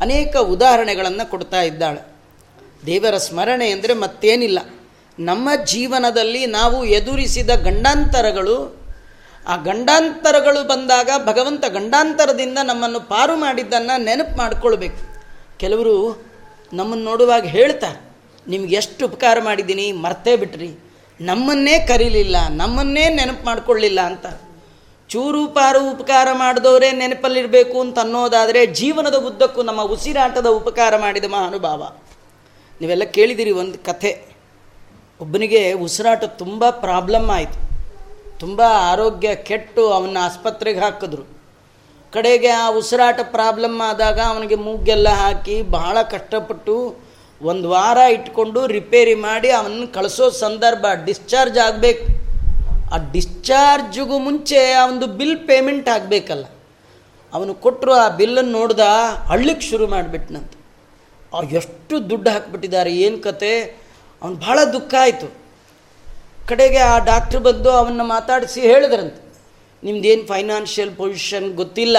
ಅನೇಕ ಉದಾಹರಣೆಗಳನ್ನು ಕೊಡ್ತಾ ಇದ್ದಾಳೆ. ದೇವರ ಸ್ಮರಣೆ ಅಂದರೆ ಮತ್ತೇನಿಲ್ಲ. ನಮ್ಮ ಜೀವನದಲ್ಲಿ ನಾವು ಎದುರಿಸಿದ ಗಂಡಾಂತರಗಳು, ಆ ಗಂಡಾಂತರಗಳು ಬಂದಾಗ ಭಗವಂತ ಗಂಡಾಂತರದಿಂದ ನಮ್ಮನ್ನು ಪಾರು ಮಾಡಿದ್ದನ್ನು ನೆನಪು ಮಾಡಿಕೊಳ್ಬೇಕು. ಕೆಲವರು ನಮ್ಮನ್ನು ನೋಡುವಾಗ ಹೇಳ್ತಾರೆ ನಿಮ್ಗೆ ಎಷ್ಟು ಉಪಕಾರ ಮಾಡಿದ್ದೀನಿ ಮರ್ತೇ ಬಿಟ್ರಿ. ನಮ್ಮನ್ನೇ ಕರೀಲಿಲ್ಲ, ನಮ್ಮನ್ನೇ ನೆನಪು ಮಾಡ್ಕೊಳ್ಳಿಲ್ಲ ಅಂತ. ಚೂರು ಪಾರು ಉಪಕಾರ ಮಾಡಿದವರೇ ನೆನಪಲ್ಲಿರಬೇಕು ಅಂತ ಅನ್ನೋದಾದರೆ ಜೀವನದ ಉದ್ದಕ್ಕೂ ನಮ್ಮ ಉಸಿರಾಟದ ಉಪಕಾರ ಮಾಡಿದ ಮಹಾನುಭಾವ. ನೀವೆಲ್ಲ ಕೇಳಿದಿರಿ ಒಂದು ಕಥೆ. ಒಬ್ಬನಿಗೆ ಉಸಿರಾಟ ತುಂಬ ಪ್ರಾಬ್ಲಮ್ ಆಯಿತು. ತುಂಬ ಆರೋಗ್ಯ ಕೆಟ್ಟು ಅವನ್ನ ಆಸ್ಪತ್ರೆಗೆ ಹಾಕಿದ್ರು. ಕಡೆಗೆ ಆ ಉಸಿರಾಟ ಪ್ರಾಬ್ಲಮ್ ಆದಾಗ ಅವನಿಗೆ ಮೂಗೆಲ್ಲ ಹಾಕಿ ಬಹಳ ಕಷ್ಟಪಟ್ಟು ಒಂದು ವಾರ ಇಟ್ಕೊಂಡು ರಿಪೇರಿ ಮಾಡಿ ಅವನ್ನ ಕಳಿಸೋ ಸಂದರ್ಭ ಡಿಸ್ಚಾರ್ಜ್ ಆಗಬೇಕು. ಆ ಡಿಸ್ಚಾರ್ಜಿಗೂ ಮುಂಚೆ ಅವನದು ಬಿಲ್ ಪೇಮೆಂಟ್ ಆಗಬೇಕಲ್ಲ. ಅವನು ಕೊಟ್ಟರು ಆ ಬಿಲ್ಲನ್ನು ನೋಡ್ದ ಹಳ್ಳಿಗೆ ಶುರು ಮಾಡಿಬಿಟ್ನಂತ. ಆ ಎಷ್ಟು ದುಡ್ಡು ಹಾಕ್ಬಿಟ್ಟಿದ್ದಾರೆ, ಏನು ಕತೆ? ಅವನು ಭಾಳ ದುಃಖ ಆಯಿತು. ಕಡೆಗೆ ಆ ಡಾಕ್ಟ್ರ್ ಬಂದು ಅವನ್ನ ಮಾತಾಡಿಸಿ ಹೇಳಿದ್ರಂತೆ. ನಿಮ್ದೇನು ಫೈನಾನ್ಷಿಯಲ್ ಪೊಸಿಷನ್ ಗೊತ್ತಿಲ್ಲ?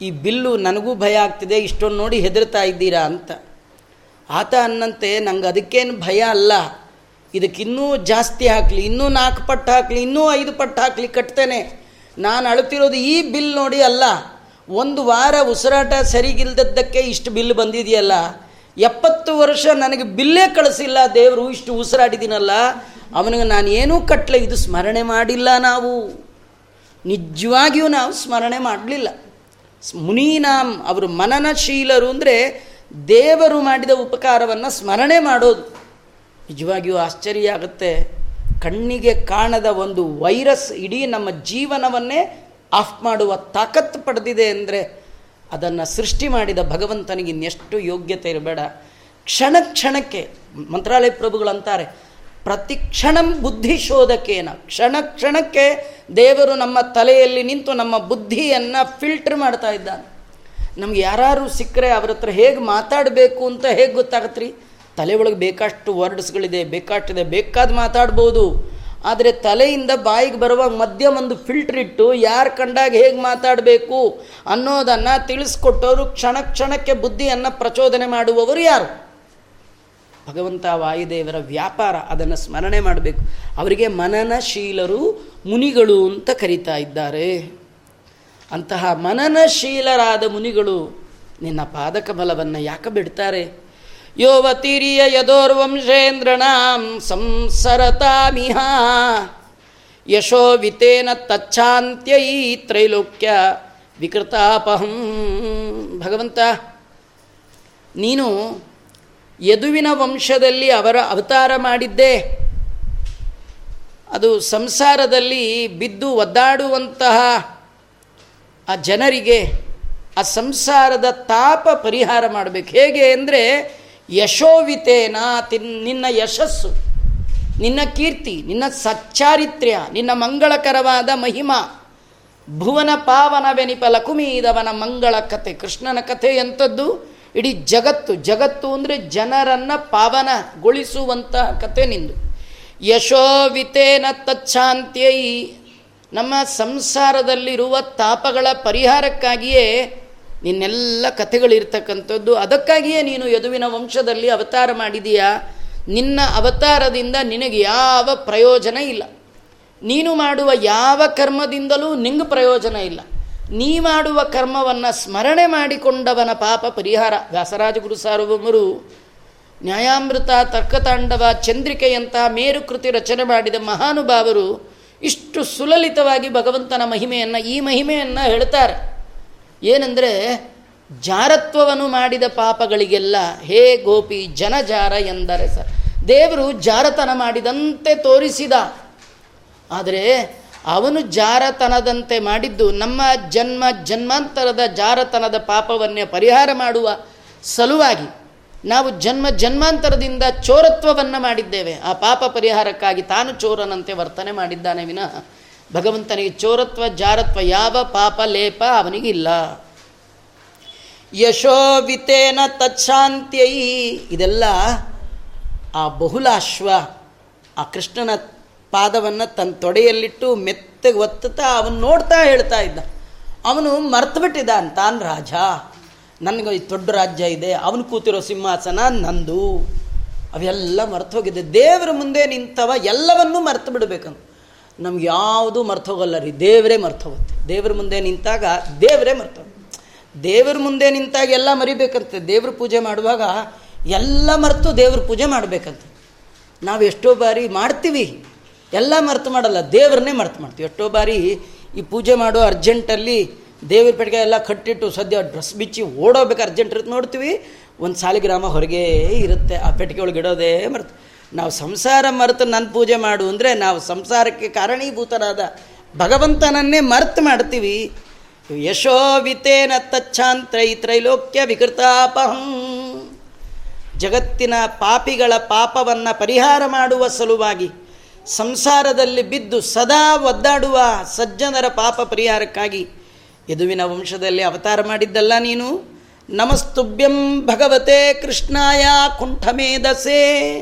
ಈ ಬಿಲ್ಲು ನನಗೂ ಭಯ ಆಗ್ತಿದೆ, ಇಷ್ಟೊಂದು ನೋಡಿ ಹೆದರ್ತಾ ಇದ್ದೀರಾ ಅಂತ. ಆತ ಅನ್ನಂತೆ, ನಂಗೆ ಅದಕ್ಕೇನು ಭಯ ಅಲ್ಲ. ಇದಕ್ಕಿನ್ನೂ ಜಾಸ್ತಿ ಹಾಕಲಿ, ಇನ್ನೂ ನಾಲ್ಕು ಪಟ್ಟು ಹಾಕಲಿ, ಇನ್ನೂ ಐದು ಪಟ್ಟು ಹಾಕಲಿ ಕಟ್ತೇನೆ. ನಾನು ಅಳುತ್ತಿರೋದು ಈ ಬಿಲ್ ನೋಡಿ ಅಲ್ಲ. ಒಂದು ವಾರ ಉಸಿರಾಟ ಸರಿಗಿಲ್ದದ್ದಕ್ಕೆ ಇಷ್ಟು ಬಿಲ್ ಬಂದಿದೆಯಲ್ಲ. ಎಪ್ಪತ್ತು ವರ್ಷ ನನಗೆ ಬಿಲ್ಲೇ ಕಳಿಸಿಲ್ಲ ದೇವರು, ಇಷ್ಟು ಉಸಿರಾಡಿದ್ದೀನಲ್ಲ ಅವನಿಗೆ ನಾನು ಏನೂ ಕಟ್ಟಲೆ ಇದು ಸ್ಮರಣೆ ಮಾಡಿಲ್ಲ ನಾವು. ನಿಜವಾಗಿಯೂ ನಾವು ಸ್ಮರಣೆ ಮಾಡಲಿಲ್ಲ. ಮುನೀನಾಂ ಅವರು ಮನನಶೀಲರು ಅಂದರೆ ದೇವರು ಮಾಡಿದ ಉಪಕಾರವನ್ನು ಸ್ಮರಣೆ ಮಾಡೋದು. ನಿಜವಾಗಿಯೂ ಆಶ್ಚರ್ಯ ಆಗುತ್ತೆ. ಕಣ್ಣಿಗೆ ಕಾಣದ ಒಂದು ವೈರಸ್ ಇಡೀ ನಮ್ಮ ಜೀವನವನ್ನೇ ಆಫ್ ಮಾಡುವ ತಾಕತ್ತು ಪಡೆದಿದೆ ಅಂದರೆ ಅದನ್ನು ಸೃಷ್ಟಿ ಮಾಡಿದ ಭಗವಂತನಿಗೆ ಇನ್ನೆಷ್ಟು ಯೋಗ್ಯತೆ ಇರಬೇಡ. ಕ್ಷಣ ಕ್ಷಣಕ್ಕೆ, ಮಂತ್ರಾಲಯ ಪ್ರಭುಗಳಂತಾರೆ ಪ್ರತಿ ಕ್ಷಣಂ ಬುದ್ಧಿ ಶೋಧಕೇನ. ಕ್ಷಣ ಕ್ಷಣಕ್ಕೆ ದೇವರು ನಮ್ಮ ತಲೆಯಲ್ಲಿ ನಿಂತು ನಮ್ಮ ಬುದ್ಧಿಯನ್ನು ಫಿಲ್ಟರ್ ಮಾಡ್ತಾ ಇದ್ದಾನೆ. ನಮ್ಗೆ ಯಾರು ಸಿಕ್ಕರೆ ಅವ್ರ ಹತ್ರ ಹೇಗೆ ಮಾತಾಡಬೇಕು ಅಂತ ಹೇಗೆ ಗೊತ್ತಾಗತ್ತೆ ರೀ ತಲೆ ಒಳಗೆ ಬೇಕಷ್ಟು ವರ್ಡ್ಸ್ಗಳಿದೆ, ಬೇಕಾಷ್ಟಿದೆ, ಬೇಕಾದ ಮಾತಾಡ್ಬೋದು. ಆದರೆ ತಲೆಯಿಂದ ಬಾಯಿಗೆ ಬರುವಾಗ ಮಧ್ಯ ಒಂದು ಫಿಲ್ಟರ್ ಇಟ್ಟು ಯಾರು ಕಂಡಾಗ ಹೇಗೆ ಮಾತಾಡಬೇಕು ಅನ್ನೋದನ್ನು ತಿಳಿಸ್ಕೊಟ್ಟವರು ಕ್ಷಣ ಕ್ಷಣಕ್ಕೆ ಬುದ್ಧಿಯನ್ನು ಪ್ರಚೋದನೆ ಮಾಡುವವರು ಯಾರು? ಭಗವಂತ ವಾಯುದೇವರ ವ್ಯಾಪಾರ, ಅದನ್ನು ಸ್ಮರಣೆ ಮಾಡಬೇಕು. ಅವರಿಗೆ ಮನನಶೀಲರು ಮುನಿಗಳು ಅಂತ ಕರೀತಾ ಇದ್ದಾರೆ. ಅಂತಹ ಮನನಶೀಲರಾದ ಮುನಿಗಳು ನಿನ್ನ ಪಾದಕ ಬಲವನ್ನು ಯಾಕೆ ಬಿಡ್ತಾರೆ? ಯೋವತಿರಿಯ ಯದೋರ್ವಂಶೇಂದ್ರಣಾಂ ಸಂಸರತಾಮಿಹ. ಯಶೋ ವಿತೇನ ತಚ್ಛಾಂತ್ಯೈ ತ್ರೈಲೋಕ್ಯ ವಿಕೃತಾಪಹಂ. ಭಗವಂತ, ನೀನು ಯದುವಿನ ವಂಶದಲ್ಲಿ ಅವರ ಅವತಾರ ಮಾಡಿದ್ದೆ. ಅದು ಸಂಸಾರದಲ್ಲಿ ಬಿದ್ದು ಒದ್ದಾಡುವಂತಹ ಆ ಜನರಿಗೆ ಆ ಸಂಸಾರದ ತಾಪ ಪರಿಹಾರ ಮಾಡಬೇಕು. ಹೇಗೆ ಅಂದರೆ ಯಶೋವಿತೇನ ತಿನ್, ನಿನ್ನ ಯಶಸ್ಸು, ನಿನ್ನ ಕೀರ್ತಿ, ನಿನ್ನ ಸಚ್ಚಾರಿತ್ರ್ಯ, ನಿನ್ನ ಮಂಗಳಕರವಾದ ಮಹಿಮಾ, ಭುವನ ಪಾವನವೆನಿಪ ಲಕುಮೀದವನ ಮಂಗಳ ಕಥೆ, ಕೃಷ್ಣನ ಕಥೆ ಎಂಥದ್ದು? ಇಡೀ ಜಗತ್ತು ಜಗತ್ತು ಅಂದರೆ ಜನರನ್ನು ಪಾವನಗೊಳಿಸುವಂತಹ ಕಥೆ ನಿಂದು. ಯಶೋವಿತೇನ ತಚ್ಛಾಂತ್ಯೈ ನಮ್ಮ ಸಂಸಾರದಲ್ಲಿರುವ ತಾಪಗಳ ಪರಿಹಾರಕ್ಕಾಗಿಯೇ ನಿನ್ನೆಲ್ಲ ಕಥೆಗಳಿರ್ತಕ್ಕಂಥದ್ದು. ಅದಕ್ಕಾಗಿಯೇ ನೀನು ಯದುವಿನ ವಂಶದಲ್ಲಿ ಅವತಾರ ಮಾಡಿದೀಯಾ? ನಿನ್ನ ಅವತಾರದಿಂದ ನಿನಗೆ ಯಾವ ಪ್ರಯೋಜನ ಇಲ್ಲ. ನೀನು ಮಾಡುವ ಯಾವ ಕರ್ಮದಿಂದಲೂ ನಿಂಗೆ ಪ್ರಯೋಜನ ಇಲ್ಲ. ನೀ ಮಾಡುವ ಕರ್ಮವನ್ನು ಸ್ಮರಣೆ ಮಾಡಿಕೊಂಡವನ ಪಾಪ ಪರಿಹಾರ. ವ್ಯಾಸರಾಜ ಗುರು ಸಾರ್ವಭೌಮರು, ನ್ಯಾಯಾಮೃತ, ತರ್ಕತಾಂಡವ, ಚಂದ್ರಿಕೆಯಂತಹ ಮೇರುಕೃತಿ ರಚನೆ ಮಾಡಿದ ಮಹಾನುಭಾವರು ಇಷ್ಟು ಸುಲಲಿತವಾಗಿ ಭಗವಂತನ ಮಹಿಮೆಯನ್ನು, ಈ ಮಹಿಮೆಯನ್ನು ಹೇಳ್ತಾರೆ. ಏನಂದರೆ, ಜಾರತ್ವವನ್ನು ಮಾಡಿದ ಪಾಪಗಳಿಗೆಲ್ಲ, ಹೇ ಗೋಪಿ ಜನಜಾರ ಎಂದರೆ ಸರ್. ದೇವರು ಜಾರತನ ಮಾಡಿದಂತೆ ತೋರಿಸಿದ. ಆದರೆ, ಅವನು ಜಾರತನದಂತೆ ಮಾಡಿದ್ದು ನಮ್ಮ ಜನ್ಮ, ಜನ್ಮಾಂತರದ ಜಾರತನದ ಪಾಪವನ್ನೇ ಪರಿಹಾರ ಮಾಡುವ ಸಲುವಾಗಿ. ನಾವು ಜನ್ಮ ಜನ್ಮಾಂತರದಿಂದ ಚೋರತ್ವವನ್ನು ಮಾಡಿದ್ದೇವೆ. ಆ ಪಾಪ ಪರಿಹಾರಕ್ಕಾಗಿ ತಾನು ಚೋರನಂತೆ ವರ್ತನೆ ಮಾಡಿದ್ದಾನೆ ವಿನಃ ಭಗವಂತನಿಗೆ ಚೋರತ್ವ, ಜಾರತ್ವ ಯಾವ ಪಾಪ, ಲೇಪ ಅವನಿಗಿಲ್ಲ. ಯಶೋವಿತೇನ ತಚ್ಛಾಂತ್ಯೈ ಇದೆಲ್ಲ ಆ ಬಹುಲಾಶ್ವ ಆ ಕೃಷ್ಣನ ಪಾದವನ್ನು ತನ್ನ ತೊಡೆಯಲ್ಲಿಟ್ಟು ಮೆತ್ತಗೆ ಒತ್ತುತ್ತಾ ಅವನು ನೋಡ್ತಾ ಹೇಳ್ತಾ ಇದ್ದ. ಅವನು ಮರ್ತುಬಿಟ್ಟಿದ್ದಾನೆ, ತಾನು ರಾಜ. ನನಗೆ ಈ ದೊಡ್ಡ ರಾಜ್ಯ ಇದೆ, ಅವನು ಕೂತಿರೋ ಸಿಂಹಾಸನ ನಂದು. ಅವೆಲ್ಲ ಮರ್ತು ಹೋಗಿದೆ ದೇವರ ಮುಂದೆ ನಿಂತವ ಎಲ್ಲವನ್ನೂ ಮರ್ತು ಬಿಡಬೇಕಂತ. ನಮ್ಗೆ ಯಾವುದು ಮರ್ತು ಹೋಗಲ್ಲ ರೀ. ದೇವರೇ ಮರ್ತು ಹೋಗುತ್ತೆ. ದೇವ್ರ ಮುಂದೆ ನಿಂತಾಗ ದೇವರೇ ಮರ್ತು ಹೋಗುತ್ತೆ. ದೇವ್ರ ಮುಂದೆ ನಿಂತಾಗ ಎಲ್ಲ ಮರಿಬೇಕಂತೆ. ದೇವ್ರ ಪೂಜೆ ಮಾಡುವಾಗ ಎಲ್ಲ ಮರೆತು ದೇವ್ರ ಪೂಜೆ ಮಾಡಬೇಕಂತ. ನಾವು ಎಷ್ಟೋ ಬಾರಿ ಮಾಡ್ತೀವಿ. ಎಲ್ಲ ಮರ್ತು ಮಾಡಲ್ಲ. ದೇವ್ರನ್ನೇ ಮರ್ತು ಮಾಡ್ತೀವಿ. ಎಷ್ಟೋ ಬಾರಿ ಈ ಪೂಜೆ ಮಾಡೋ ಅರ್ಜೆಂಟಲ್ಲಿ ದೇವ್ರ ಪೆಟ್ಟಿಗೆ ಎಲ್ಲ ಕಟ್ಟಿಟ್ಟು ಸದ್ಯ ಡ್ರೆಸ್ ಬಿಚ್ಚಿ ಓಡೋಬೇಕು ಅರ್ಜೆಂಟ್ ಇರುತ್ತೆ ನೋಡ್ತೀವಿ. ಒಂದು ಸಾಲಿಗ್ರಾಮ ಹೊರಗೆ ಇರುತ್ತೆ, ಆ ಪೆಟ್ಟಿಗೆ ಒಳಗೆ ಇಡೋದೇ ಮರ್ತು. ನಾವು ಸಂಸಾರ ಮರೆತು ನನ್ನ ಪೂಜೆ ಮಾಡು ಅಂದರೆ ನಾವು ಸಂಸಾರಕ್ಕೆ ಕಾರಣೀಭೂತರಾದ ಭಗವಂತನನ್ನೇ ಮರ್ತು ಮಾಡ್ತೀವಿ. ಯಶೋ ವಿತೇನ ತಚ್ಛಾಂತ್ರೈ ತ್ರೈಲೋಕ್ಯ ವಿಕೃತಾಪಹಂ. ಜಗತ್ತಿನ ಪಾಪಿಗಳ ಪಾಪವನ್ನು ಪರಿಹಾರ ಮಾಡುವ ಸಲುವಾಗಿ ಸಂಸಾರದಲ್ಲಿ ಬಿದ್ದು ಸದಾ ಒದ್ದಾಡುವ ಸಜ್ಜನರ ಪಾಪ ಪರಿಹಾರಕ್ಕಾಗಿ ಯದುವಿನ ವಂಶದಲ್ಲಿ ಅವತಾರ ಮಾಡಿದ್ದಲ್ಲ ನೀನು? ನಮಸ್ತುಭ್ಯಂ ಭಗವತೆ ಕೃಷ್ಣಾಯ ಕುಂಠಮೇಧಸೆ.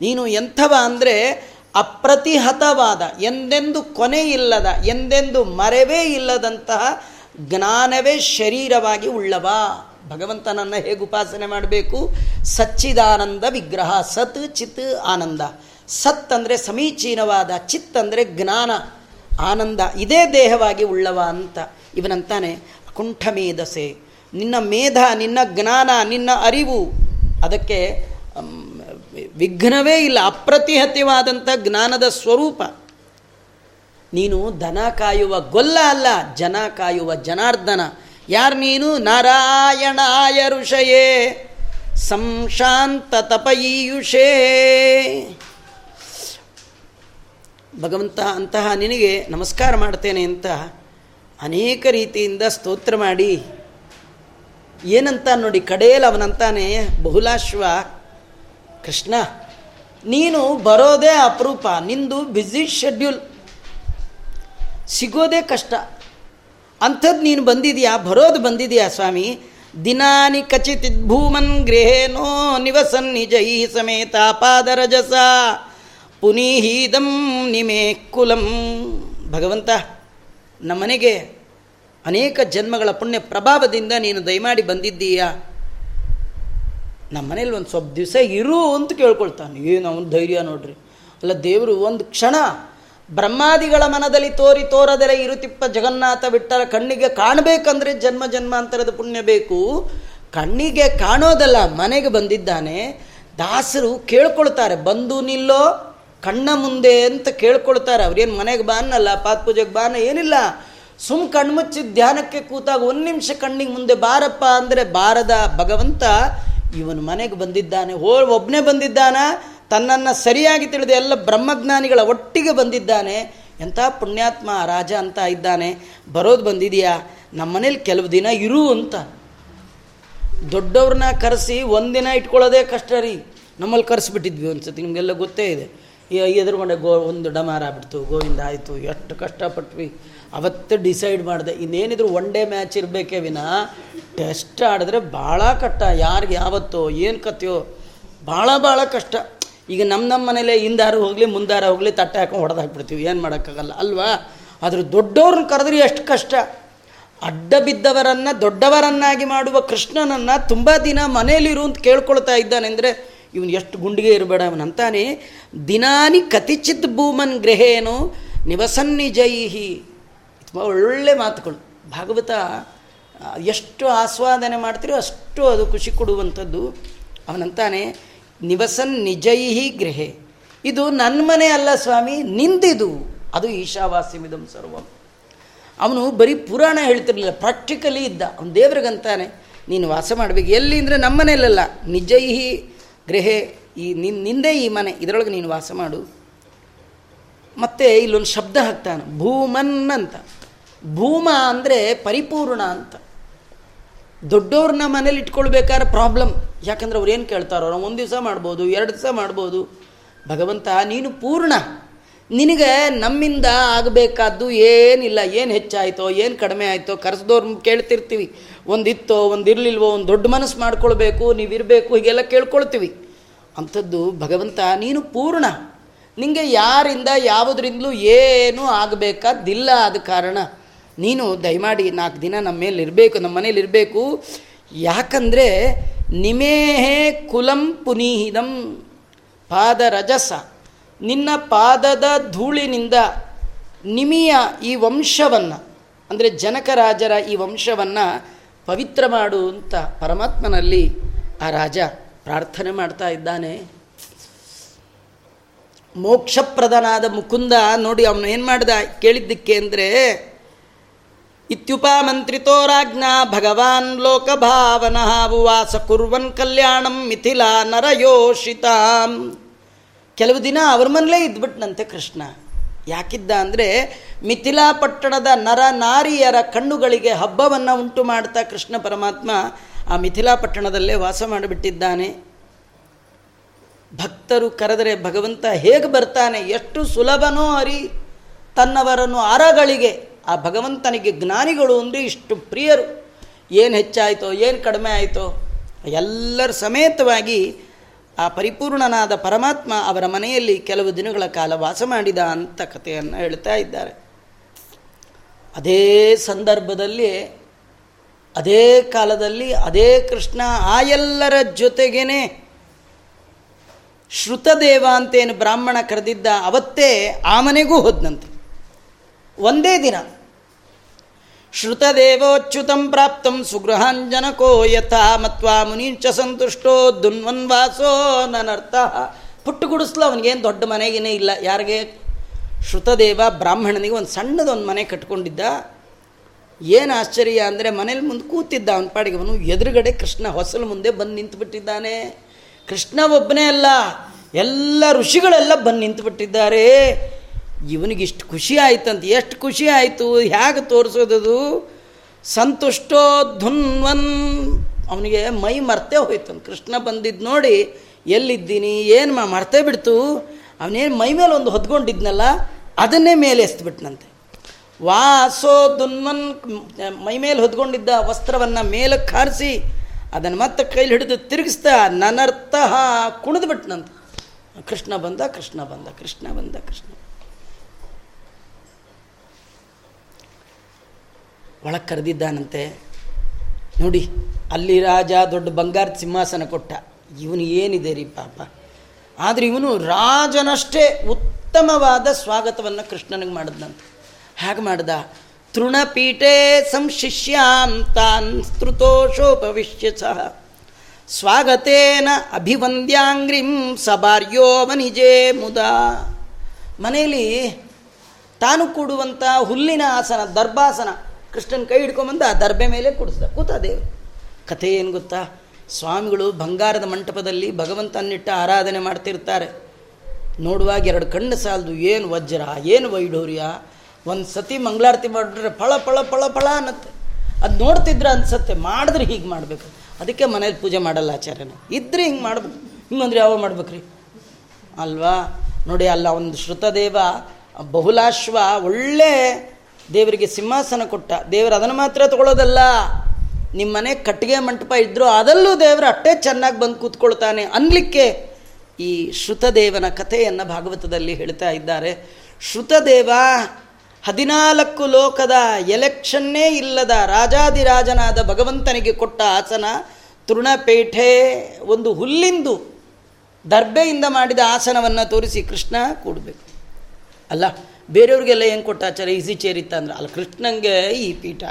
ನೀನು ಎಂಥವ ಅಂದರೆ ಅಪ್ರತಿಹತವಾದ, ಎಂದೆಂದು ಕೊನೆ ಇಲ್ಲದ, ಎಂದೆಂದು ಮರೆವೇ ಇಲ್ಲದಂತಹ ಜ್ಞಾನವೇ ಶರೀರವಾಗಿ ಉಳ್ಳವ. ಭಗವಂತನನ್ನು ಹೇಗೆ ಉಪಾಸನೆ ಮಾಡಬೇಕು? ಸಚ್ಚಿದಾನಂದ ವಿಗ್ರಹ, ಸತ್ ಚಿತ್ ಆನಂದ. ಸತ್ ಅಂದರೆ ಸಮೀಚೀನವಾದ, ಚಿತ್ ಅಂದರೆ ಜ್ಞಾನ. ಆನಂದ ಇದೇ ದೇಹವಾಗಿ ಉಳ್ಳವ ಅಂತ ಇವನಂತಾನೆ ಕುಂಠಮೇಧಸೆ ನಿನ್ನ ಮೇಧ, ನಿನ್ನ ಜ್ಞಾನ, ನಿನ್ನ ಅರಿವು. ಅದಕ್ಕೆ ವಿಘ್ನವೇ ಇಲ್ಲ ಅಪ್ರತಿಹತ್ಯವಾದಂಥ ಜ್ಞಾನದ ಸ್ವರೂಪ. ನೀನು ದನ ಕಾಯುವ ಗೊಲ್ಲ ಅಲ್ಲ, ಜನ ಕಾಯುವ ಜನಾರ್ದನ. ಯಾರು ನೀನು ನಾರಾಯಣಾಯ ಋಷಯೇ, ಸಂಶಾಂತ ತಪಯೀಯುಷೇ. ಭಗವಂತ ಅಂತಹ ನಿನಗೆ ನಮಸ್ಕಾರ ಮಾಡ್ತೇನೆ ಅಂತ ಅನೇಕ ರೀತಿಯಿಂದ ಸ್ತೋತ್ರ ಮಾಡಿ ಏನಂತ ನೋಡಿ ಕಡೆಯಲ್ಲಿ ಅವನಂತಾನೆ ಬಹುಲಾಶ್ವ, ಕೃಷ್ಣ, ನೀನು ಬರೋದೇ ಅಪರೂಪ, ನಿಂದು ಬ್ಯುಸಿ ಶೆಡ್ಯೂಲ್ ಸಿಗೋದೇ ಕಷ್ಟ. ಅಂಥದ್ದು ನೀನು ಬಂದಿದೆಯಾ? ಬರೋದು ಬಂದಿದೆಯಾ ಸ್ವಾಮಿ? ದಿನಾನಿ ಕಚಿತ್ ಭೂಮನ್ ಗೃಹೇನೋ ನಿವಸನ್ ಈ ಸಮೇತ ಪಾದರಜಸ. ಪುನೀಹೀದಂ ನಿಮೇ ಕುಲಂ. ಭಗವಂತ, ನಮ್ಮನೆಗೆ ಅನೇಕ ಜನ್ಮಗಳ ಪುಣ್ಯ ಪ್ರಭಾವದಿಂದ ನೀನು ದಯಮಾಡಿ ಬಂದಿದ್ದೀಯಾ? ನಮ್ಮ ಮನೇಲಿ ಒಂದು ಸ್ವಲ್ಪ ದಿವಸ ಇರು ಅಂತ ಕೇಳ್ಕೊಳ್ತಾನೆ. ಏನು ಅವನು ಧೈರ್ಯ ನೋಡ್ರಿ. ಅಲ್ಲ, ದೇವರು ಒಂದು ಕ್ಷಣ ಬ್ರಹ್ಮಾದಿಗಳ ಮನದಲ್ಲಿ ತೋರಿ ತೋರದರೆ ಇರುತಿಪ್ಪ ಜಗನ್ನಾಥ ಬಿಟ್ಟರ ಕಣ್ಣಿಗೆ ಕಾಣಬೇಕಂದ್ರೆ ಜನ್ಮ ಜನ್ಮಾಂತರದ ಪುಣ್ಯ ಬೇಕು. ಕಣ್ಣಿಗೆ ಕಾಣೋದಲ್ಲ, ಮನೆಗೆ ಬಂದಿದ್ದಾನೆ. ದಾಸರು ಕೇಳ್ಕೊಳ್ತಾರೆ, ಬಂದು ನಿಲ್ಲೋ. ಕಣ್ಣ ಮುಂದೆ ಅಂತ ಕೇಳ್ಕೊಳ್ತಾರೆ. ಅವ್ರೇನು ಮನೆಗೆ ಬಾನಲ್ಲ ಪಾತ್ ಪೂಜೆಗೆ ಬಾನ ಏನಿಲ್ಲ. ಸುಮ್ ಕಣ್ಮುಚ್ಚಿ ಧ್ಯಾನಕ್ಕೆ ಕೂತಾಗ ಒಂದು ನಿಮಿಷ ಕಣ್ಣಿಗೆ ಮುಂದೆ ಬಾರಪ್ಪ ಅಂದರೆ ಬಾರದ ಭಗವಂತ ಇವನು ಮನೆಗೆ ಬಂದಿದ್ದಾನೆ ಹೋ ಒಬ್ಬನೇ ಬಂದಿದ್ದಾನ, ತನ್ನನ್ನು ಸರಿಯಾಗಿ ತಿಳಿದ ಎಲ್ಲ ಬ್ರಹ್ಮಜ್ಞಾನಿಗಳ ಒಟ್ಟಿಗೆ ಬಂದಿದ್ದಾನೆ. ಎಂಥ ಪುಣ್ಯಾತ್ಮ ರಾಜ ಅಂತ ಇದ್ದಾನೆ. ಬರೋದು ಬಂದಿದೆಯಾ? ನಮ್ಮ ಮನೇಲಿ ಕೆಲವು ದಿನ ಇರು ಅಂತ. ದೊಡ್ಡವ್ರನ್ನ ಕರೆಸಿ ಒಂದಿನ ಇಟ್ಕೊಳ್ಳೋದೇ ಕಷ್ಟ ರೀ. ನಮ್ಮಲ್ಲಿ ಕರೆಸ್ಬಿಟ್ಟಿದ್ವಿ ಒಂದ್ಸತಿ, ನಿಮಗೆಲ್ಲ ಗೊತ್ತೇ ಇದೆ. ಎದುರುಗೊಂಡೆ ಗೋ ಒಂದು ಡಮಾರ ಗೋವಿಂದ ಆಯಿತು, ಎಷ್ಟು ಕಷ್ಟಪಟ್ವಿ. ಅವತ್ತು ಡಿಸೈಡ್ ಮಾಡಿದೆ, ಇನ್ನೇನಿದ್ರು ಒನ್ ಡೇ ಮ್ಯಾಚ್ ಇರಬೇಕೇ ವಿನ ಟೆಸ್ಟ್ ಆಡಿದ್ರೆ ಭಾಳ ಕಷ್ಟ, ಯಾರಿಗೆ ಯಾವತ್ತೋ, ಏನು ಕತ್ತೆಯೋ ಭಾಳ ಭಾಳ ಕಷ್ಟ. ಈಗ ನಮ್ಮ ನಮ್ಮ ಮನೇಲೆ ಹಿಂದಾರು ಹೋಗಲಿ, ಮುಂದಾರ ಹೋಗಲಿ, ತಟ್ಟೆ ಹಾಕೊಂಡು ಹೊಡೆದು ಹಾಕ್ಬಿಡ್ತೀವಿ, ಏನು ಮಾಡೋಕ್ಕಾಗಲ್ಲ, ಅಲ್ವಾ? ಆದರೂ ದೊಡ್ಡವ್ರನ್ನ ಕರೆದ್ರೆ ಎಷ್ಟು ಕಷ್ಟ. ಅಡ್ಡ ಬಿದ್ದವರನ್ನು, ದೊಡ್ಡವರನ್ನಾಗಿ ಮಾಡುವ ಕೃಷ್ಣನನ್ನು ತುಂಬ ದಿನ ಮನೆಯಲ್ಲಿರು ಅಂತ ಕೇಳ್ಕೊಳ್ತಾ ಇದ್ದಾನೆ ಅಂದರೆ ಇವನು ಎಷ್ಟು ಗುಂಡಿಗೆ ಇರಬೇಡ ಅವನಂತಾನೆ ದಿನಾನಿ ಕತಿಚಿತ್ ಭೂಮನ್ ಗ್ರಹೇನು ನಿವಸನ್ನಿಜೈಹಿ ತುಂಬ ಒಳ್ಳೆ ಮಾತುಗಳು. ಭಾಗವತ ಎಷ್ಟು ಆಸ್ವಾದನೆ ಮಾಡ್ತೀರೋ ಅಷ್ಟು ಅದು ಖುಷಿ ಕೊಡುವಂಥದ್ದು. ಅವನಂತಾನೆ ನಿವಸನ್ ನಿಜೈಹಿ ಗ್ರಹೆ ಇದು ನನ್ನ ಮನೆ ಅಲ್ಲ ಸ್ವಾಮಿ, ನಿಂದಿದು. ಅದು ಈಶಾವಾಸ್ಯಮಿದಂ ಸರ್ವಂ. ಅವನು ಬರೀ ಪುರಾಣ ಹೇಳ್ತಿರಲಿಲ್ಲ, ಪ್ರಾಕ್ಟಿಕಲಿ ಇದ್ದ. ಅವನು ದೇವ್ರಿಗಂತಾನೆ, ನೀನು ವಾಸ ಮಾಡಬೇಕು. ಎಲ್ಲಿ ಅಂದರೆ ನಮ್ಮ ಮನೆಯಲ್ಲ ನಿಜೈಹಿ ಗೃಹೆ, ಈ ನಿನ್, ನಿಂದೇ ಈ ಮನೆ, ಇದರೊಳಗೆ ನೀನು ವಾಸ ಮಾಡು. ಮತ್ತು ಇಲ್ಲೊಂದು ಶಬ್ದ ಹಾಕ್ತಾನೆ ಭೂಮನ್ ಅಂತ ಭೂಮ ಅಂದರೆ ಪರಿಪೂರ್ಣ ಅಂತ. ದೊಡ್ಡವ್ರನ್ನ ಮನೇಲಿ ಇಟ್ಕೊಳ್ಬೇಕಾದ್ರೆ ಪ್ರಾಬ್ಲಮ್ ಯಾಕಂದ್ರೆ ಅವ್ರು ಏನು ಕೇಳ್ತಾರೋ, ಒಂದು ದಿವಸ ಮಾಡ್ಬೋದು, ಎರಡು ದಿವಸ ಮಾಡ್ಬೋದು. ಭಗವಂತ, ನೀನು ಪೂರ್ಣ. ನಿನಗೆ ನಮ್ಮಿಂದ ಆಗಬೇಕಾದ್ದು ಏನಿಲ್ಲ, ಏನು ಹೆಚ್ಚಾಯಿತೋ, ಏನು ಕಡಿಮೆ ಆಯಿತೋ ಕರೆಸ್ದವ್ರು ಕೇಳ್ತಿರ್ತೀವಿ. ಒಂದಿತ್ತೋ ಒಂದು ಇರಲಿಲ್ವೋ ಒಂದು ದೊಡ್ಡ ಮನಸ್ಸು ಮಾಡ್ಕೊಳ್ಬೇಕು, ನೀವಿರಬೇಕು, ಹೀಗೆಲ್ಲ ಕೇಳ್ಕೊಳ್ತೀವಿ. ಅಂಥದ್ದು ಭಗವಂತ ನೀನು ಪೂರ್ಣ. ನಿಮಗೆ ಯಾರಿಂದ, ಯಾವುದರಿಂದಲೂ ಏನೂ ಆಗಬೇಕಾದ್ದಿಲ್ಲ ಆದ ಕಾರಣ ನೀನು ದಯಮಾಡಿ ನಾಲ್ಕು ದಿನ ನಮ್ಮ ಮೇಲೆ ಇರಬೇಕು, ನಮ್ಮ ಮನೇಲಿ ಇರಬೇಕು. ಯಾಕಂದರೆ ನಿಮೇಹೇ ಕುಲಂ ಪುನೀಹಿದಂ ಪಾದರಜಸ. ನಿನ್ನ ಪಾದದ ಧೂಳಿನಿಂದ ನಿಮಿಯ ಈ ವಂಶವನ್ನು, ಅಂದರೆ ಜನಕರಾಜರ ಈ ವಂಶವನ್ನು ಪವಿತ್ರ ಮಾಡು ಅಂತ ಪರಮಾತ್ಮನಲ್ಲಿ ಆ ರಾಜ ಪ್ರಾರ್ಥನೆ ಮಾಡ್ತಾ ಇದ್ದಾನೆ. ಮೋಕ್ಷಪ್ರದನಾದ ಮುಕುಂದ ನೋಡಿ ಅವನು ಏನು ಮಾಡ್ದ? ಕೇಳಿದ್ದಕ್ಕೆ ಅಂದರೆ, ಇತ್ಯುಪಮಂತ್ರಿತೋ ರಾಜ್ಞಾ ಭಗವಾನ್ ಲೋಕಭಾವನಃ ಉವಾಸ ಕುರ್ವನ್ ಕಲ್ಯಾಣಂ ಮಿಥಿಲಾ ನರಯೋಷಿತಾಂ. ಕೆಲವು ದಿನ ಅವ್ರ ಮನೇಲೇ ಇದ್ಬಿಟ್ನಂತೆ ಕೃಷ್ಣ. ಯಾಕಿದ್ದ ಅಂದರೆ ಮಿಥಿಲಾ ಪಟ್ಟಣದ ನರ ನಾರಿಯರ ಕಣ್ಣುಗಳಿಗೆ ಹಬ್ಬವನ್ನು ಉಂಟು ಮಾಡ್ತಾ ಕೃಷ್ಣ ಪರಮಾತ್ಮ ಆ ಮಿಥಿಲಾ ಪಟ್ಟಣದಲ್ಲೇ ವಾಸ ಮಾಡಿಬಿಟ್ಟಿದ್ದಾನೆ. ಭಕ್ತರು ಕರೆದರೆ ಭಗವಂತ ಹೇಗೆ ಬರ್ತಾನೆ? ಎಷ್ಟು ಸುಲಭನೋ ಅರಿ. ತನ್ನವರನ್ನು ಅರಗಳಿಗೆ, ಆ ಭಗವಂತನಿಗೆ ಜ್ಞಾನಿಗಳು ಅಂದರೆ ಇಷ್ಟು ಪ್ರಿಯರು. ಏನು ಹೆಚ್ಚಾಯಿತೋ, ಏನು ಕಡಿಮೆ ಆಯಿತೋ, ಎಲ್ಲರ ಸಮೇತವಾಗಿ ಆ ಪರಿಪೂರ್ಣನಾದ ಪರಮಾತ್ಮ ಅವರ ಮನೆಯಲ್ಲಿ ಕೆಲವು ದಿನಗಳ ಕಾಲ ವಾಸ ಮಾಡಿದ ಅಂತ ಕಥೆಯನ್ನು ಹೇಳ್ತಾ ಇದ್ದಾರೆ. ಅದೇ ಸಂದರ್ಭದಲ್ಲಿ, ಅದೇ ಕಾಲದಲ್ಲಿ, ಅದೇ ಕೃಷ್ಣ, ಆ ಎಲ್ಲರ ಜೊತೆಗೇನೆ ಶ್ರುತದೇವ ಅಂತೇನು ಬ್ರಾಹ್ಮಣ ಕರೆದಿದ್ದ ಅವತ್ತೇ ಆ ಮನೆಗೂ ಹೋದ್ನಂತೆ. ಒಂದೇ ದಿನ. ಶ್ರುತದೇವೋಚ್ಯುತಂ ಪ್ರಾಪ್ತಂ ಸುಗೃಹಾಂಜನಕೋ ಯಥಾ ಮತ್ವಾ ಮುನೀಂಚ ಸಂತುಷ್ಟೋ ದುನ್ವನ್ವಾಸೋ ನನರ್ಥ. ಪುಟ್ಟು ಗುಡಿಸ್ಲು ಅವನಿಗೇನು ದೊಡ್ಡ ಮನೆಗೇನೇ ಇಲ್ಲ. ಯಾರಿಗೆ? ಶ್ರುತದೇವ ಬ್ರಾಹ್ಮಣನಿಗೆ ಒಂದು ಸಣ್ಣದೊಂದು ಮನೆ ಕಟ್ಕೊಂಡಿದ್ದ. ಏನು ಆಶ್ಚರ್ಯ ಅಂದರೆ ಮನೇಲಿ ಮುಂದೆ ಕೂತಿದ್ದ ಅವನ ಪಾಡಿಗೆ. ಅವನು ಎದುರುಗಡೆ ಕೃಷ್ಣ ಹೊಸಲು ಮುಂದೆ ಬಂದು ನಿಂತುಬಿಟ್ಟಿದ್ದಾನೆ. ಕೃಷ್ಣ ಒಬ್ಬನೇ ಅಲ್ಲ. ಎಲ್ಲ ಋಷಿಗಳೆಲ್ಲ ಬಂದು ನಿಂತುಬಿಟ್ಟಿದ್ದಾರೆ. ಇವನಿಗೆ ಇಷ್ಟು ಖುಷಿ ಆಯ್ತಂತ, ಎಷ್ಟು ಖುಷಿ ಆಯಿತು ಹೇಗೆ ತೋರಿಸೋದದು? ಸಂತುಷ್ಟೋ ಧುನ್ವನ್ ಅವನಿಗೆ ಮೈ ಮರ್ತೇ ಹೋಯ್ತು ಕೃಷ್ಣ ಬಂದಿದ್ದು ನೋಡಿ, ಎಲ್ಲಿದ್ದೀನಿ, ಏನು ಮಾ, ಮರ್ತೇ ಬಿಡ್ತು? ಅವನೇನು ಮೈ ಮೇಲೆ ಒಂದು ಹೊದ್ಕೊಂಡಿದ್ನಲ್ಲ, ಅದನ್ನೇ ಮೇಲೆ ಎಸ್ತ್ಬಿಟ್ನಂತೆ. ವಾಸೋ ದುನ್ವನ್ ಮೈ ಮೇಲೆ ಹೊದ್ಕೊಂಡಿದ್ದ ವಸ್ತ್ರವನ್ನು ಮೇಲೆ ಹಾರಿಸಿ ಅದನ್ನು ಮತ್ತೆ ಕೈಲಿ ಹಿಡಿದು ತಿರುಗಿಸ್ತಾ, ನನರ್ಥ ಕುಣಿದ್ಬಿಟ್ನಂತೆ. ಕೃಷ್ಣ ಬಂದ ಕೃಷ್ಣ ಬಂದ ಕೃಷ್ಣ ಬಂದ, ಕೃಷ್ಣ ಒಳಗೆ ಕರೆದಿದ್ದಾನಂತೆ. ನೋಡಿ, ಅಲ್ಲಿ ರಾಜ ದೊಡ್ಡ ಬಂಗಾರದ ಸಿಂಹಾಸನ ಕೊಟ್ಟ. ಇವನು ಏನಿದೆ ರೀ ಪಾಪ? ಆದರೆ ಇವನು ರಾಜನಷ್ಟೇ ಉತ್ತಮವಾದ ಸ್ವಾಗತವನ್ನು ಕೃಷ್ಣನಿಗೆ ಮಾಡಿದ್ನಂತೆ. ಹೇಗೆ ಮಾಡ್ದ. ತೃಣಪೀಠೆ ಸಂಶಿಷ್ಯಾಂ ತಾನ್ ಸ್ತೃತೋಷೋಪವಿಷ್ಯ ಸಹ. ಸ್ವಾಗತೇನ ಅಭಿವಂದ್ಯಾಂಗ್ರಿಂ ಸಬಾರ್ಯೋ ವನಿಜೇ ಮುದಾ. ಮನೆಯಲ್ಲಿ ತಾನು ಕೂಡುವಂಥ ಹುಲ್ಲಿನ ಆಸನ, ದರ್ಭಾಸನ ಕೃಷ್ಣನ ಕೈ ಹಿಡ್ಕೊಂಬಂದು ಆ ದರ್ಬೆ ಮೇಲೆ ಕೂಡಿಸ್ದ. ಕೂತ ದೇವರು. ಕಥೆ ಏನು ಗೊತ್ತಾ? ಸ್ವಾಮಿಗಳು ಬಂಗಾರದ ಮಂಟಪದಲ್ಲಿ ಭಗವಂತನಿಟ್ಟ ಆರಾಧನೆ ಮಾಡ್ತಿರ್ತಾರೆ. ನೋಡುವಾಗ ಎರಡು ಕಣ್ಣು ಸಾಲದು, ಏನು ವಜ್ರ, ಏನು ವೈಢೂರ್ಯ? ಒಂದು ಸತಿ ಮಂಗಳಾರತಿ ಮಾಡಿದ್ರೆ ಫಳ ಫಳ ಫಳ ಫಳ ಅನ್ನತ್ತೆ. ಅದು ನೋಡ್ತಿದ್ರೆ ಅನ್ಸತ್ತೆ, ಮಾಡಿದ್ರೆ ಹೀಗೆ ಮಾಡಬೇಕು. ಅದಕ್ಕೆ ಮನೇಲಿ ಪೂಜೆ ಮಾಡಲ್ಲ ಆಚಾರ್ಯನ. ಇದ್ದರೆ ಹಿಂಗೆ ಮಾಡ್ಬೇಕು. ಹಿಂಗಂದ್ರೆ ಯಾವ ಮಾಡ್ಬೇಕ್ರಿ? ಅಲ್ವಾ? ನೋಡಿ, ಅಲ್ಲ, ಒಂದು ಶ್ರುತದೇವ, ಬಹುಲಾಶ್ವ, ಒಳ್ಳೆ ದೇವರಿಗೆ ಸಿಂಹಾಸನ ಕೊಟ್ಟ. ದೇವರು ಅದನ್ನು ಮಾತ್ರ ತಗೊಳ್ಳೋದಲ್ಲ. ನಿಮ್ಮ ಮನೆ ಕಟ್ಟಿಗೆ ಮಂಟಪ ಇದ್ದರೂ ಅದಲ್ಲೂ ದೇವರು ಅಷ್ಟೇ ಚೆನ್ನಾಗಿ ಬಂದು ಕೂತ್ಕೊಳ್ತಾನೆ. ಅನ್ಲಿಕ್ಕೆ ಈ ಶ್ರುತದೇವನ ಕಥೆಯನ್ನು ಭಾಗವತದಲ್ಲಿ ಹೇಳ್ತಾ ಇದ್ದಾರೆ. ಶ್ರುತದೇವ, ಹದಿನಾಲ್ಕು ಲೋಕದ ಎಲೆಕ್ಷನ್ನೇ ಇಲ್ಲದ ರಾಜಾದಿರಾಜನಾದ ಭಗವಂತನಿಗೆ ಕೊಟ್ಟ ಆಸನ ತೃಣಪೇಟೆ ಒಂದು ಹುಲ್ಲಿಂದು ದರ್ಬೆಯಿಂದ ಮಾಡಿದ ಆಸನವನ್ನು ತೋರಿಸಿ ಕೃಷ್ಣ ಕೂಡಬೇಕು. ಅಲ್ಲ ಬೇರೆಯವ್ರಿಗೆಲ್ಲ ಏನು ಕೊಟ್ಟ ಆಚಾರ? ಈಸಿ ಚೇರ್ ಇತ್ತ ಅಂದ್ರೆ? ಅಲ್ಲಿ, ಕೃಷ್ಣಂಗೆ ಈ ಪೀಠ.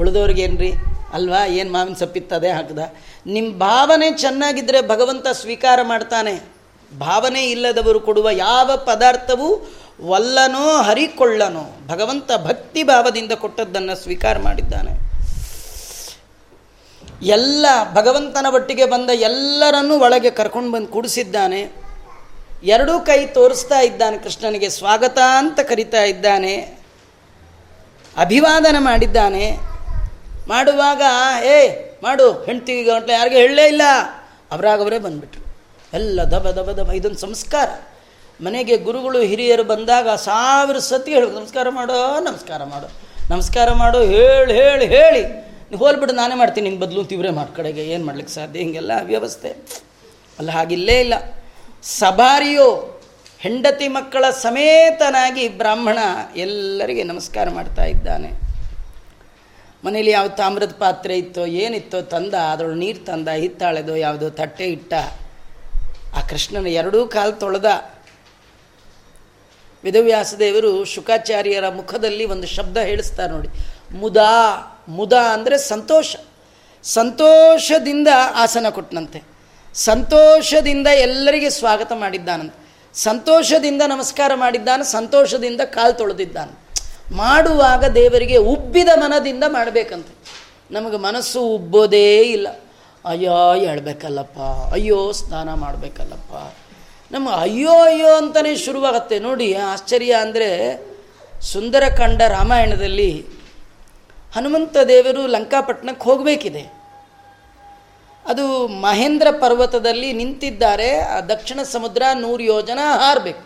ಉಳಿದವ್ರಿಗೆ ಏನ್ರಿ? ಅಲ್ವಾ? ಏನು ಮಾವಿನ ಸೊಪ್ಪಿತ್ತದೇ ಹಾಕ್ದ. ನಿಮ್ಮ ಭಾವನೆ ಚೆನ್ನಾಗಿದ್ದರೆ ಭಗವಂತ ಸ್ವೀಕಾರ ಮಾಡ್ತಾನೆ. ಭಾವನೆ ಇಲ್ಲದವರು ಕೊಡುವ ಯಾವ ಪದಾರ್ಥವೂ ವಲ್ಲನೋ ಹರಿಕೊಳ್ಳನೋ, ಭಗವಂತ ಭಕ್ತಿ ಭಾವದಿಂದ ಕೊಟ್ಟದ್ದನ್ನು ಸ್ವೀಕಾರ ಮಾಡಿದ್ದಾನೆ. ಎಲ್ಲ ಭಗವಂತನ ಒಟ್ಟಿಗೆ ಬಂದ ಎಲ್ಲರನ್ನೂ ಒಳಗೆ ಕರ್ಕೊಂಡು ಬಂದು ಕೂಡಿಸಿದ್ದಾನೆ. ಎರಡೂ ಕೈ ತೋರಿಸ್ತಾ ಇದ್ದಾನೆ ಕೃಷ್ಣನಿಗೆ, ಸ್ವಾಗತ ಅಂತ ಕರಿತಾ ಇದ್ದಾನೆ. ಅಭಿವಾದನ ಮಾಡಿದ್ದಾನೆ. ಮಾಡುವಾಗ, ಏ, ಮಾಡು ಹೆಂಡ್ತಿಗೆ ಗಂಟ್ಲೆ ಯಾರಿಗೆ ಹೇಳಲೇ ಇಲ್ಲ. ಅವರಾಗವರೇ ಬಂದುಬಿಟ್ರು. ಎಲ್ಲ ದಬ ದಬ ದಬ, ಇದೊಂದು ಸಂಸ್ಕಾರ. ಮನೆಗೆ ಗುರುಗಳು, ಹಿರಿಯರು ಬಂದಾಗ ಸಾವಿರ ಸತಿ ಹೇಳು, ನಮಸ್ಕಾರ ಮಾಡೋ ನಮಸ್ಕಾರ ಮಾಡೋ ನಮಸ್ಕಾರ ಮಾಡೋ, ಹೇಳಿ ಹೇಳಿ ಹೇಳಿ. ಹೋಲ್ಬಿಡು, ನಾನೇ ಮಾಡ್ತೀನಿ ನಿಂಗೆ ಬದಲು ತೀವ್ರ ಮಾಡ್ಕಡೆಗೆ ಏನು ಮಾಡ್ಲಿಕ್ಕೆ ಸಾಧ್ಯ? ಹಿಂಗೆಲ್ಲ ವ್ಯವಸ್ಥೆ ಅಲ್ಲ, ಹಾಗಿಲ್ಲೇ ಇಲ್ಲ. ಸಭಾರಿಯೋ ಹೆಂಡತಿ ಮಕ್ಕಳ ಸಮೇತನಾಗಿ ಬ್ರಾಹ್ಮಣ ಎಲ್ಲರಿಗೆ ನಮಸ್ಕಾರ ಮಾಡ್ತಾ ಇದ್ದಾನೆ. ಮನೇಲಿ ಯಾವ ತಾಮ್ರದ ಪಾತ್ರೆ ಇತ್ತೋ, ಏನಿತ್ತೋ ತಂದ, ಅದರೊಳು ನೀರು ತಂದ, ಹಿತ್ತಾಳೆದೋ ಯಾವುದೋ ತಟ್ಟೆ ಇಟ್ಟ, ಆ ಕೃಷ್ಣನ ಎರಡೂ ಕಾಲು ತೊಳೆದ. ವೇದವ್ಯಾಸದೇವರು ಶುಕಾಚಾರ್ಯರ ಮುಖದಲ್ಲಿ ಒಂದು ಶಬ್ದ ಹೇಳಿಸ್ತಾರೆ ನೋಡಿ. ಮುದಾ ಮುದಾ ಅಂದರೆ ಸಂತೋಷ. ಸಂತೋಷದಿಂದ ಆಸನ ಕೊಟ್ಟನಂತೆ ಸಂತೋಷದಿಂದ ಎಲ್ಲರಿಗೆ ಸ್ವಾಗತ ಮಾಡಿದ್ದಾನಂತ. ಸಂತೋಷದಿಂದ ನಮಸ್ಕಾರ ಮಾಡಿದ್ದಾನೆ, ಸಂತೋಷದಿಂದ ಕಾಲು ತೊಳೆದಿದ್ದಾನೆ. ಮಾಡುವಾಗ ದೇವರಿಗೆ ಉಬ್ಬಿದ ಮನದಿಂದ ಮಾಡಬೇಕಂತೆ. ನಮಗೆ ಮನಸ್ಸು ಉಬ್ಬೋದೇ ಇಲ್ಲ. ಅಯ್ಯೋ, ಹೇಳ್ಬೇಕಲ್ಲಪ್ಪ. ಅಯ್ಯೋ, ಸ್ನಾನ ಮಾಡಬೇಕಲ್ಲಪ್ಪ. ನಮ್ಮ ಅಯ್ಯೋ ಅಯ್ಯೋ ಅಂತಲೇ ಶುರುವಾಗತ್ತೆ. ನೋಡಿ, ಆಶ್ಚರ್ಯ ಅಂದರೆ ಸುಂದರಕಾಂಡ ರಾಮಾಯಣದಲ್ಲಿ ಹನುಮಂತ ದೇವರು ಲಂಕಾಪಟ್ಟಣಕ್ಕೆ ಹೋಗಬೇಕಿದೆ. ಅದು ಮಹೇಂದ್ರ ಪರ್ವತದಲ್ಲಿ ನಿಂತಿದ್ದಾರೆ. ಆ ದಕ್ಷಿಣ ಸಮುದ್ರ ನೂರು ಯೋಜನ ಹಾರಬೇಕು.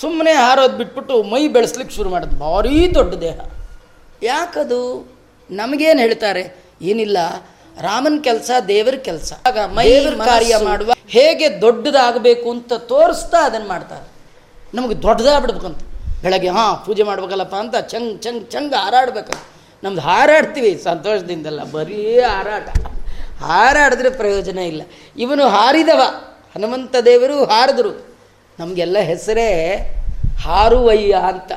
ಸುಮ್ಮನೆ ಹಾರೋದು ಬಿಟ್ಬಿಟ್ಟು ಮೈ ಬೆಳೆಸ್ಲಿಕ್ಕೆ ಶುರು ಮಾಡೋದು. ಭಾರೀ ದೊಡ್ಡ ದೇಹ. ಯಾಕದು? ನಮಗೇನು ಹೇಳ್ತಾರೆ? ಏನಿಲ್ಲ ರಾಮನ ಕೆಲಸ ದೇವರ ಕೆಲಸ. ಆಗ ಮೈ ಕಾರ್ಯ ಮಾಡುವ ಹೇಗೆ ದೊಡ್ಡದಾಗಬೇಕು ಅಂತ ತೋರಿಸ್ತಾ ಅದನ್ನು ಮಾಡ್ತಾರೆ. ನಮಗೆ ದೊಡ್ಡದಾಗ್ಬಿಡ್ಬೇಕಂತ. ಬೆಳಗ್ಗೆ ಹಾಂ ಪೂಜೆ ಮಾಡ್ಬೇಕಲ್ಲಪ್ಪ ಅಂತ ಚಂಗ್ ಚಂಗ್ ಚಂಗ್ ಹಾರಾಡ್ಬೇಕಂತ. ನಮ್ದು ಹಾರಾಡ್ತೀವಿ ಸಂತೋಷದಿಂದಲ್ಲ ಬರೀ ಹಾರಾಟ. ಹಾರಾಡಿದ್ರೆ ಪ್ರಯೋಜನ ಇಲ್ಲ. ಇವನು ಹಾರಿದವ. ಹನುಮಂತ ದೇವರು ಹಾರಿದ್ರು. ನಮಗೆಲ್ಲ ಹೆಸರೇ ಹಾರುವಯ್ಯ ಅಂತ.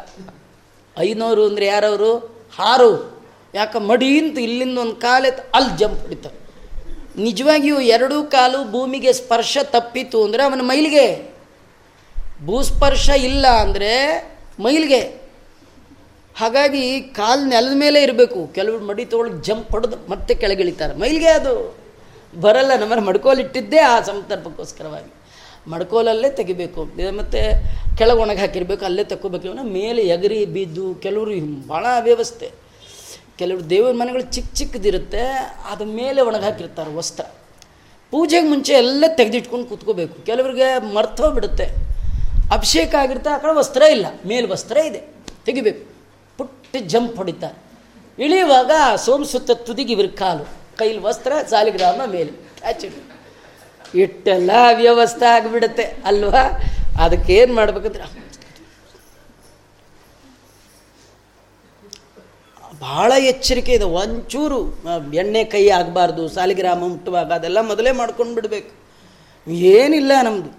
ಐನೂರು ಅಂದರೆ ಯಾರವರು? ಹಾರು. ಯಾಕೆ ಮಡಿ ಅಂತ ಇಲ್ಲಿಂದ ಒಂದು ಕಾಲೆತ್ತು ಅಲ್ಲಿ ಜಂಪ್ ಹೊಡಿತಾರೆ ನಿಜವಾಗಿಯೂ ಎರಡೂ ಕಾಲು ಭೂಮಿಗೆ ಸ್ಪರ್ಶ ತಪ್ಪಿತು ಅಂದರೆ ಅವನ ಮೈಲಿಗೆ. ಭೂಸ್ಪರ್ಶ ಇಲ್ಲ ಅಂದರೆ ಮೈಲಿಗೆ. ಹಾಗಾಗಿ ಕಾಲು ನೆಲದ ಮೇಲೆ ಇರಬೇಕು. ಕೆಲವರು ಮಡಿ ತೊಗೊಳಗೆ ಜಂಪ್ ಹೊಡೆದು ಮತ್ತೆ ಕೆಳಗಿಳಿತಾರೆ. ಮೈಲಿಗೆ ಅದು ಬರಲ್ಲ. ನಮ್ಮನ್ನು ಮಡ್ಕೋಲಿಟ್ಟಿದ್ದೇ ಆ ಸಂದರ್ಭಕ್ಕೋಸ್ಕರವಾಗಿ. ಮಡ್ಕೋಲಲ್ಲೇ ತೆಗಿಬೇಕು. ಮತ್ತು ಕೆಳಗೆ ಒಣಗಿ ಹಾಕಿರಬೇಕು, ಅಲ್ಲೇ ತಕ್ಕೋಬೇಕು. ಮೇಲೆ ಎಗರಿ ಬಿದ್ದು ಕೆಲವರು ಭಾಳ ವ್ಯವಸ್ಥೆ ಕೆಲವರು ದೇವ್ರ ಮನೆಗಳು ಚಿಕ್ಕ ಚಿಕ್ಕದಿರುತ್ತೆ ಅದ ಮೇಲೆ ಒಣಗಿ ಹಾಕಿರ್ತಾರೆ ವಸ್ತ್ರ. ಪೂಜೆಗೆ ಮುಂಚೆ ಎಲ್ಲ ತೆಗೆದಿಟ್ಕೊಂಡು ಕೂತ್ಕೋಬೇಕು. ಕೆಲವರಿಗೆ ಮರ್ತೋಗ್ಬಿಡುತ್ತೆ ಅಭಿಷೇಕ ಆಗಿರುತ್ತೆ ಆ ಕಡೆ ವಸ್ತ್ರ ಇಲ್ಲ. ಮೇಲೆ ವಸ್ತ್ರ ಇದೆ. ತೆಗಿಬೇಕು. ಜಂಪ್ ಹೊಡಿತಾರೆ. ಇಳಿಯುವಾಗ ಸೋಮಸುತ್ತ ತುದಿಗೆ ಇವ್ರ ಕಾಲು, ಕೈಲಿ ವಸ್ತ್ರ ಸಾಲಿಗ್ರಾಮ ಮೇಲೆ. ಕ್ಯಾಚಿಡ್ ಇಟ್ಟೆಲ್ಲ ವ್ಯವಸ್ಥೆ ಆಗಿಬಿಡುತ್ತೆ ಅಲ್ವಾ? ಅದಕ್ಕೇನು ಮಾಡ್ಬೇಕಂದ್ರೆ ಭಾಳ ಎಚ್ಚರಿಕೆ ಇದೆ. ಒಂಚೂರು ಎಣ್ಣೆ ಕೈ ಆಗಬಾರ್ದು ಸಾಲಿಗ್ರಾಮ ಮುಟ್ಟುವಾಗ ಅದೆಲ್ಲ ಮೊದಲೇ ಮಾಡ್ಕೊಂಡು ಬಿಡಬೇಕು. ಏನಿಲ್ಲ ನಮ್ಮದು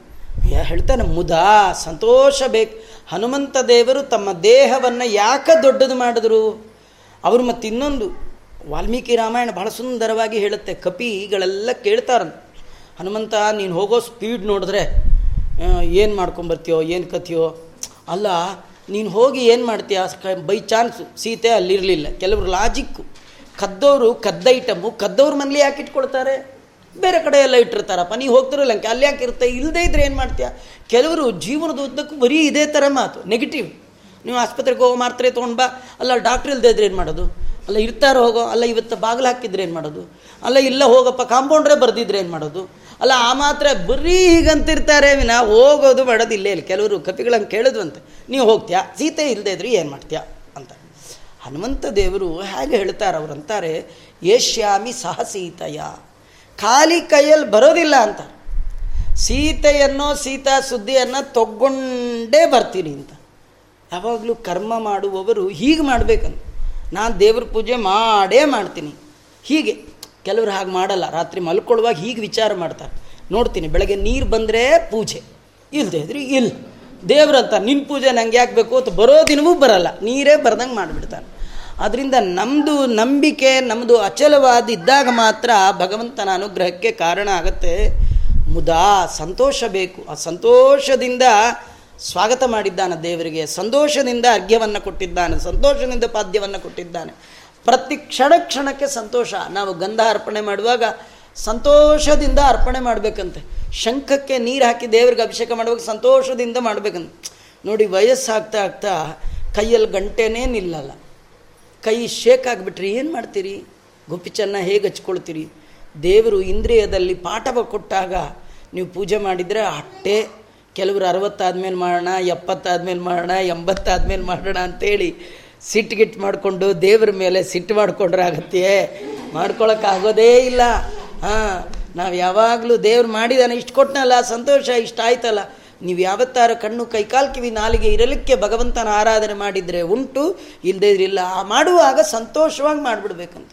ಹೇಳ್ತಾನೆ, ಮುದಾ, ಸಂತೋಷ ಬೇಕು. ಹನುಮಂತ ದೇವರು ತಮ್ಮ ದೇಹವನ್ನು ಯಾಕೆ ದೊಡ್ಡದು ಮಾಡಿದ್ರು? ಅವರು ಮತ್ತಿನ್ನೊಂದು ವಾಲ್ಮೀಕಿ ರಾಮಾಯಣ ಬಹಳ ಸುಂದರವಾಗಿ ಹೇಳುತ್ತೆ, ಕಪಿಗಳೆಲ್ಲ ಕೇಳ್ತಾರಂತೆ. ಹನುಮಂತ, ನೀನು ಹೋಗೋ ಸ್ಪೀಡ್ ನೋಡಿದ್ರೆ ಏನು ಮಾಡ್ಕೊಂಬರ್ತೀಯೋ, ಏನು ಕಥೆಯೋ? ಅಲ್ಲ, ನೀನು ಹೋಗಿ ಏನು ಮಾಡ್ತೀಯ? ಬೈ ಚಾನ್ಸ್ ಸೀತೆ ಅಲ್ಲಿರಲಿಲ್ಲ. ಕೆಲವರು ಲಾಜಿಕ್ಕು ಕದ್ದವರು ಕದ್ದ ಐಟಮು ಕದ್ದವ್ರ ಮನೇಲಿ ಯಾಕೆ ಇಟ್ಕೊಳ್ತಾರೆ? ಬೇರೆ ಕಡೆ ಎಲ್ಲ ಇಟ್ಟಿರ್ತಾರಪ್ಪ ನೀವು ಹೋಗ್ತಿರಲ್ಲ ಅಲ್ಲಿ ಯಾಕೆ ಇರುತ್ತೆ? ಇಲ್ಲದೇ ಇದ್ರೆ ಏನು ಮಾಡ್ತೀಯ? ಕೆಲವರು ಜೀವನದ ಉದ್ದಕ್ಕೂ ಬರೀ ಇದೇ ಥರ ಮಾತು ನೆಗೆಟಿವ್ ನೀವು ಆಸ್ಪತ್ರೆಗೆ ಹೋಗೋ ಮಾತ್ರೆ ತೊಗೊಂಡು ಬಾ, ಅಲ್ಲ ಡಾಕ್ಟ್ರ್ ಇಲ್ಲದೆ ಇದ್ರೆ ಏನು ಮಾಡೋದು? ಅಲ್ಲ ಇರ್ತಾರೋ ಹೋಗೋ, ಅಲ್ಲ ಇವತ್ತು ಬಾಗಿಲು ಹಾಕಿದ್ರೆ ಏನು ಮಾಡೋದು? ಅಲ್ಲ ಇಲ್ಲ ಹೋಗಪ್ಪ ಕಾಂಪೌಂಡ್ರೇ ಬರೆದಿದ್ರೆ ಏನು ಮಾಡೋದು? ಅಲ್ಲ ಆ ಮಾತ್ರ ಬರೀ ಹೀಗಂತಿರ್ತಾರೆ ವಿನ, ಹೋಗೋದು ಮಾಡೋದು ಇಲ್ಲೇ ಇಲ್ಲ. ಕೆಲವರು ಕಪಿಗಳಂಗೆ ಕೇಳಿದ್ವಂತೆ, ನೀವು ಹೋಗ್ತೀಯಾ? ಸೀತೆ ಇಲ್ಲದೆ ಇದ್ರೆ ಏನು ಮಾಡ್ತೀಯಾ? ಅಂತ. ಹನುಮಂತ ದೇವರು ಹೇಗೆ ಹೇಳ್ತಾರೆ ಅವ್ರು ಅಂತಾರೆ, ಏಷ್ಯಾಮಿ ಸಹ ಸೀತೆಯ. ಖಾಲಿ ಕೈಯಲ್ಲಿ ಬರೋದಿಲ್ಲ ಅಂತ. ಸೀತೆಯನ್ನೋ ಸೀತಾ ಸುದ್ದಿಯನ್ನು ತಗೊಂಡೇ ಬರ್ತೀನಿ ಅಂತ. ಯಾವಾಗಲೂ ಕರ್ಮ ಮಾಡುವವರು ಹೀಗೆ ಮಾಡಬೇಕಂತ. ನಾನು ದೇವ್ರ ಪೂಜೆ ಮಾಡೇ ಮಾಡ್ತೀನಿ. ಹೀಗೆ. ಕೆಲವರು ಹಾಗೆ ಮಾಡಲ್ಲ. ರಾತ್ರಿ ಮಲ್ಕೊಳ್ಳುವಾಗ ಹೀಗೆ ವಿಚಾರ ಮಾಡ್ತಾರೆ. ನೋಡ್ತೀನಿ, ಬೆಳಗ್ಗೆ ನೀರು ಬಂದರೆ ಪೂಜೆ. ಇಲ್ಲದೆ ಇದ್ರೆ ಇಲ್ಲ. ದೇವ್ರಂತ ನಿನ್ನ ಪೂಜೆ ನಂಗೆ ಯಾಕೆ ಬೇಕು ಅಂತ ಬರೋ ದಿನವೂ ಬರಲ್ಲ. ನೀರೇ ಬರ್ದಂಗೆ ಮಾಡಿಬಿಡ್ತಾನೆ. ಅದರಿಂದ ನಮ್ಮದು ನಂಬಿಕೆ ನಮ್ಮದು ಅಚಲವಾದ ಇದ್ದಾಗ ಮಾತ್ರ ಭಗವಂತನ ಅನುಗ್ರಹಕ್ಕೆ ಕಾರಣ ಆಗತ್ತೆ. ಮುದಾ ಸಂತೋಷ ಬೇಕು. ಆ ಸಂತೋಷದಿಂದ ಸ್ವಾಗತ ಮಾಡಿದ್ದಾನೆ ದೇವರಿಗೆ. ಸಂತೋಷದಿಂದ ಅರ್ಘ್ಯವನ್ನು ಕೊಟ್ಟಿದ್ದಾನೆ. ಸಂತೋಷದಿಂದ ಪಾದ್ಯವನ್ನು ಕೊಟ್ಟಿದ್ದಾನೆ. ಪ್ರತಿ ಕ್ಷಣ ಕ್ಷಣಕ್ಕೆ ಸಂತೋಷ. ನಾವು ಗಂಧ ಅರ್ಪಣೆ ಮಾಡುವಾಗ ಸಂತೋಷದಿಂದ ಅರ್ಪಣೆ ಮಾಡಬೇಕಂತೆ. ಶಂಖಕ್ಕೆ ನೀರು ಹಾಕಿ ದೇವರಿಗೆ ಅಭಿಷೇಕ ಮಾಡುವಾಗ ಸಂತೋಷದಿಂದ ಮಾಡಬೇಕಂತ. ನೋಡಿ ವಯಸ್ಸಾಗ್ತಾ ಆಗ್ತಾ ಕೈಯಲ್ಲಿ ಗಂಟೆನೇ ನಿಲ್ಲಲ್ಲ. ಕೈ ಶೇಕ್ ಆಗಿಬಿಟ್ರೆ, ಏನು ಮಾಡ್ತೀರಿ? ಗುಪ್ಪಿಚನ್ನ ಹೇಗೆ ಹಚ್ಕೊಳ್ತೀರಿ? ದೇವರು ಇಂದ್ರಿಯದಲ್ಲಿ ಪಾಠವ ಕೊಟ್ಟಾಗ ನೀವು ಪೂಜೆ ಮಾಡಿದರೆ ಅಟ್ಟೆ, ಕೆಲವರು ಅರವತ್ತಾದ್ಮೇಲೆ ಮಾಡೋಣ, ಎಪ್ಪತ್ತಾದ್ಮೇಲೆ ಮಾಡೋಣ, ಎಂಬತ್ತಾದ್ಮೇಲೆ ಮಾಡೋಣ ಅಂತೇಳಿ ಸಿಟ್ಟು ಮಾಡಿಕೊಂಡು ದೇವ್ರ ಮೇಲೆ ಸಿಟ್ಟು ಮಾಡಿಕೊಂಡ್ರೆ ಆಗತ್ತೆ. ಮಾಡ್ಕೊಳಕ್ಕಾಗೋದೇ ಇಲ್ಲ. ಹಾಂ, ನಾವು ಯಾವಾಗಲೂ ದೇವ್ರು ಮಾಡಿದಾನೆ ಇಷ್ಟು ಕೊಟ್ಟನಲ್ಲ ಸಂತೋಷ ಇಷ್ಟ ಆಯ್ತಲ್ಲ. ನೀವು ಯಾವತ್ತಾರ ಕಣ್ಣು ಕೈಕಾಲು ಕಿವಿ ನಾಲಿಗೆ ಇರಲಿಕ್ಕೆ ಭಗವಂತನ ಆರಾಧನೆ ಮಾಡಿದರೆ ಉಂಟು ಇಲ್ಲದೇ ಇರಲಿಲ್ಲ ಆ ಮಾಡುವಾಗ ಸಂತೋಷವಾಗಿ ಮಾಡಿಬಿಡ್ಬೇಕಂತ.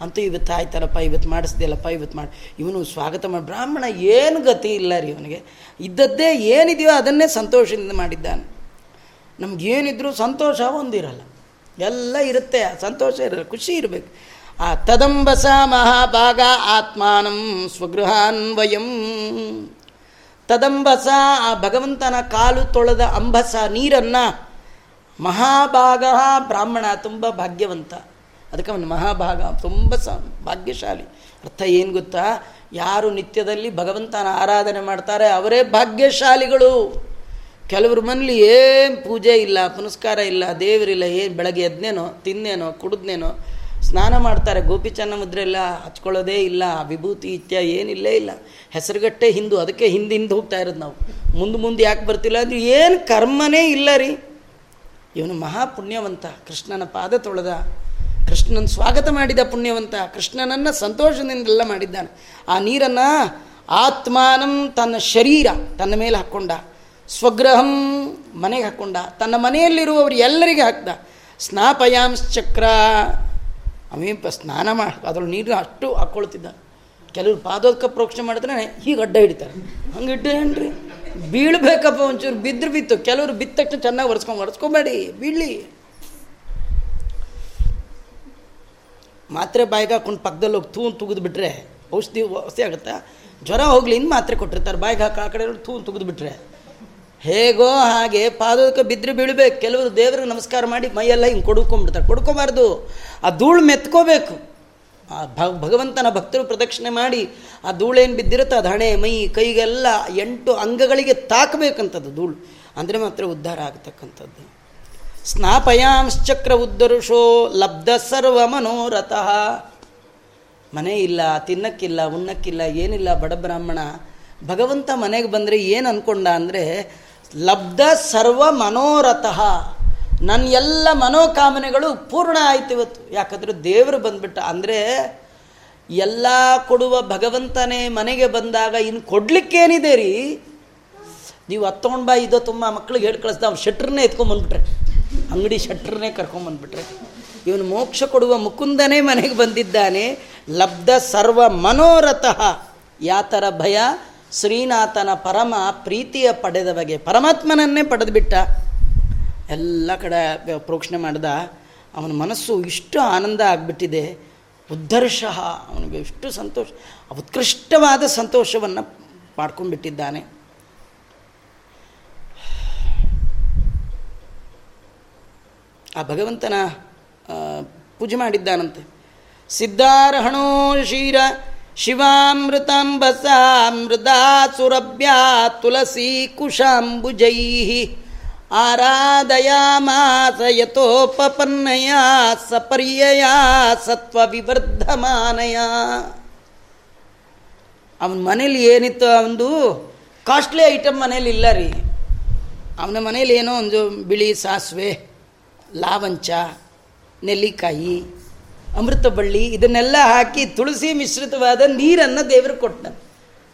ಅಂತೂ ಇವತ್ತು ಆಯ್ತಲ್ಲಪ್ಪ, ಇವತ್ತು ಮಾಡಿಸ್ದೆಯಲ್ಲಪ್ಪ, ಇವತ್ತು ಮಾಡಿ. ಇವನು ಸ್ವಾಗತ ಮಾಡಿ. ಬ್ರಾಹ್ಮಣ ಏನು ಗತಿ ಇಲ್ಲ ರೀ ಇವನಿಗೆ ಇದ್ದದ್ದೇ ಏನಿದೆಯೋ ಅದನ್ನೇ ಸಂತೋಷದಿಂದ ಮಾಡಿದ್ದಾನೆ. ನಮಗೇನಿದ್ರೂ ಸಂತೋಷ ಒಂದಿರಲ್ಲ. ಎಲ್ಲ ಇರುತ್ತೆ, ಸಂತೋಷ ಇರಲ್ಲ, ಖುಷಿ ಇರಬೇಕು. ಆ ತದಂಬಸ ಮಹಾಭಾಗ ಆತ್ಮಾನಂ ಸ್ವಗೃಹಾನ್ವಯಂ. ತದಂಬಸ, ಆ ಭಗವಂತನ ಕಾಲು ತೊಳೆದ ಅಂಬಸ ನೀರನ್ನು ಮಹಾಭಾಗ, ಬ್ರಾಹ್ಮಣ ತುಂಬ ಭಾಗ್ಯವಂತ. ಅದಕ್ಕೆ ಅವನು ಮಹಾಭಾಗ, ತುಂಬ ಸ, ಭಾಗ್ಯಶಾಲಿ. ಅರ್ಥ ಏನು ಗೊತ್ತಾ? ಯಾರು ನಿತ್ಯದಲ್ಲಿ ಭಗವಂತನ ಆರಾಧನೆ ಮಾಡ್ತಾರೆ, ಅವರೇ ಭಾಗ್ಯಶಾಲಿಗಳು. ಕೆಲವ್ರ ಮನೇಲಿ ಏನು ಪೂಜೆ ಇಲ್ಲ, ಪುನಸ್ಕಾರ ಇಲ್ಲ, ದೇವರಿಲ್ಲ, ಏನು ಬೆಳಗ್ಗೆ ಎದ್ನೇನೋ, ತಿನ್ನೇನೋ, ಕುಡಿದ್ನೇನೋ ಸ್ನಾನ ಮಾಡ್ತಾರೆ ಗೋಪಿಚನ್ನ ಮುದ್ರೆ ಎಲ್ಲ ಹಚ್ಕೊಳ್ಳೋದೇ ಇಲ್ಲ, ವಿಭೂತಿ ಇತ್ಯ ಏನಿಲ್ಲೇ ಇಲ್ಲ. ಹೆಸರುಗಟ್ಟೆ ಹಿಂದೂ, ಅದಕ್ಕೆ ಹಿಂದೆ ಹಿಂದೆ ಹೋಗ್ತಾ ಇರೋದು ನಾವು. ಮುಂದೆ ಮುಂದೆ ಯಾಕೆ ಬರ್ತಿಲ್ಲ ಅಂದ್ರೆ, ಏನು ಕರ್ಮನೇ ಇಲ್ಲ ರೀ. ಇವನು ಮಹಾಪುಣ್ಯವಂತ, ಕೃಷ್ಣನ ಪಾದ ತೊಳೆದ, ಕೃಷ್ಣನ ಸ್ವಾಗತ ಮಾಡಿದ ಪುಣ್ಯವಂತ, ಕೃಷ್ಣನನ್ನು ಸಂತೋಷದಿಂದೆಲ್ಲ ಮಾಡಿದ್ದಾನೆ. ಆ ನೀರನ್ನು ಆತ್ಮಾನಂ ತನ್ನ ಶರೀರ ತನ್ನ ಮೇಲೆ ಹಾಕ್ಕೊಂಡ ಸ್ವಗ್ರಹಂ ಮನೆಗೆ ಹಾಕ್ಕೊಂಡ ತನ್ನ ಮನೆಯಲ್ಲಿರುವವರು ಎಲ್ಲರಿಗೆ ಹಾಕ್ದ. ಸ್ನಾಪಯಾಂಶ್ಚಕ್ರ ಅಮೀಪ ಸ್ನಾನ ಮಾಡಿ, ಅದ್ರಲ್ಲಿ ನೀರು ಅಷ್ಟು ಹಾಕ್ಕೊಳ್ತಿದ್ದ ಕೆಲವರು ಪಾದೋದಕ ಪ್ರೋಕ್ಷಣೆ ಮಾಡಿದ್ರೆ ಹೀಗೆ ಅಡ್ಡ ಹಿಡಿತಾರೆ. ಹಂಗೆ ಇಟ್ಟೇನ್ರಿ ಬೀಳ್ಬೇಕಪ್ಪ ಒಂಚೂರು ಬಿದ್ದರೆ ಬಿತ್ತು. ಕೆಲವರು ಬಿತ್ತ ತಕ್ಷಣ ಚೆನ್ನಾಗಿ ಒರೆಸ್ಕೊಂಡು ಒರೆಸ್ಕೊಬೇಡಿ ಬೀಳಿ ಮಾತ್ರೆ ಬಾಯಿಗೆ ಹಾಕೊಂಡು ಪಕ್ಕದಲ್ಲಿ ಹೋಗಿ ತೂನ್ ತುಗಿದ್ಬಿಟ್ರೆ ಔಷಧಿ ಔಷಧಿ ಆಗುತ್ತಾ? ಜ್ವರ ಹೋಗ್ಲಿ ಇನ್ನು ಮಾತ್ರೆ ಕೊಟ್ಟಿರ್ತಾರೆ. ಬಾಯಿಗೆ ಹಾಕಿ ಆ ಕಡೆ ತೂ ತುಗಿದು ಬಿಟ್ರೆ. ಹೇಗೋ ಹಾಗೆ ಪಾದಕ್ಕೆ ಬಿದ್ದರೆ ಬೀಳ್ಬೇಕು. ಕೆಲವರು ದೇವರಿಗೆ ನಮಸ್ಕಾರ ಮಾಡಿ ಮೈಯೆಲ್ಲ ಹಿಂಗೆ ಕೊಡ್ಕೊಂಬಿಡ್ತಾರೆ ಕೊಡ್ಕೊಬಾರ್ದು. ಆ ಧೂಳು ಮೆತ್ಕೋಬೇಕು. ಆ ಭಗವಂತನ ಭಕ್ತರು ಪ್ರದಕ್ಷಿಣೆ ಮಾಡಿ ಆ ಧೂಳೇನು ಬಿದ್ದಿರುತ್ತೆ ಅದು ಹಣೆ, ಮೈ, ಕೈಗೆಲ್ಲ ಎಂಟು ಅಂಗಗಳಿಗೆ ತಾಕಬೇಕಂಥದ್ದು ಧೂಳು. ಅಂದರೆ ಮಾತ್ರ ಉದ್ಧಾರ ಆಗ್ತಕ್ಕಂಥದ್ದು. ಸ್ನಾಪಯಾಂಶ್ಚಕ್ರ ಉದ್ದರುಷೋ ಲಬ್ಧ ಸರ್ವ ಮನೋರಥ. ಮನೆ ಇಲ್ಲ, ತಿನ್ನಕ್ಕಿಲ್ಲ, ಉಣ್ಣಕ್ಕಿಲ್ಲ, ಏನಿಲ್ಲ, ಬಡ ಬ್ರಾಹ್ಮಣ. ಭಗವಂತ ಮನೆಗೆ ಬಂದರೆ ಏನು ಅಂದ್ಕೊಂಡ ಅಂದರೆ ಲಬ್ಧ ಸರ್ವ ಮನೋರಥ. ನನ್ನ ಎಲ್ಲ ಮನೋಕಾಮನೆಗಳು ಪೂರ್ಣ ಆಯ್ತು ಇವತ್ತು. ಯಾಕಂದರೆ ದೇವರು ಬಂದ್ಬಿಟ್ಟ. ಅಂದರೆ ಎಲ್ಲ ಕೊಡುವ ಭಗವಂತನೇ ಮನೆಗೆ ಬಂದಾಗ ಇನ್ನು ಕೊಡ್ಲಿಕ್ಕೇನಿದೆ ರೀ? ನೀವು ಹತ್ತೊಂಡು ಬಾ, ಇದೋ ತುಂಬ ಮಕ್ಳಿಗೆ ಹೇಳಿ ಕಳಿಸ್ದ, ಅವ್ನು ಶೆಟ್ರನ್ನೇ ಎತ್ಕೊಂಬಂದ್ಬಿಟ್ರೆ ಅಂಗಡಿ ಶಟ್ರನ್ನೇ ಕರ್ಕೊಂಬಂದ್ಬಿಟ್ರೆ ಇವನು ಮೋಕ್ಷ ಕೊಡುವ ಮುಕುಂದನೇ ಮನೆಗೆ ಬಂದಿದ್ದಾನೆ. ಲಬ್ಧ ಸರ್ವ ಮನೋರಥಃ. ಯಾತರ ಭಯ? ಶ್ರೀನಾಥನ ಪರಮ ಪ್ರೀತಿಯ ಪಡೆದ ಬಗೆ ಪರಮಾತ್ಮನನ್ನೇ ಪಡೆದುಬಿಟ್ಟ ಎಲ್ಲ ಕಡೆ ಪ್ರೋಕ್ಷಣೆ ಮಾಡಿದ. ಅವನ ಮನಸ್ಸು ಇಷ್ಟು ಆನಂದ ಆಗಿಬಿಟ್ಟಿದೆ. ಉದ್ಧರ್ಷಃ. ಅವನಿಗೆ ಇಷ್ಟು ಸಂತೋಷ, ಉತ್ಕೃಷ್ಟವಾದ ಸಂತೋಷವನ್ನು ಮಾಡ್ಕೊಂಡ್ಬಿಟ್ಟಿದ್ದಾನೆ. ಆ ಭಗವಂತನ ಪೂಜೆ ಮಾಡಿದ್ದಾನಂತೆ. ಸಿದ್ಧಾರ್ಹಣೋ ಶೀರ ಶಿವಾಮೃತಾಂಬಸಾಮೃದಾ ಸುರಭ್ಯಾ ತುಳಸಿ ಕುಶಾಂಬುಜೈ ಆರಾಧಯಾಮಾಸ ಯಥೋಪಪನ್ನಯ ಸಪರ್ಯಯ ಸತ್ವವಿವರ್ಧಮಾನಯ. ಅವನ ಮನೇಲಿ ಏನಿತ್ತು ಅವನದು ಕಾಸ್ಟ್ಲಿ ಐಟಮ್ ಮನೇಲಿ ಇಲ್ಲ ರೀ. ಅವನ ಮನೇಲಿ ಏನೋ ಒಂದು ಬಿಳಿ ಸಾಸಿವೆ, ಲಾವಂಚ, ನೆಲ್ಲಿಕಾಯಿ ಅಮೃತ ಬಳ್ಳಿ, ಇದನ್ನೆಲ್ಲ ಹಾಕಿ ತುಳಸಿ ಮಿಶ್ರಿತವಾದ ನೀರನ್ನು ದೇವ್ರಿಗೆ ಕೊಟ್ಟ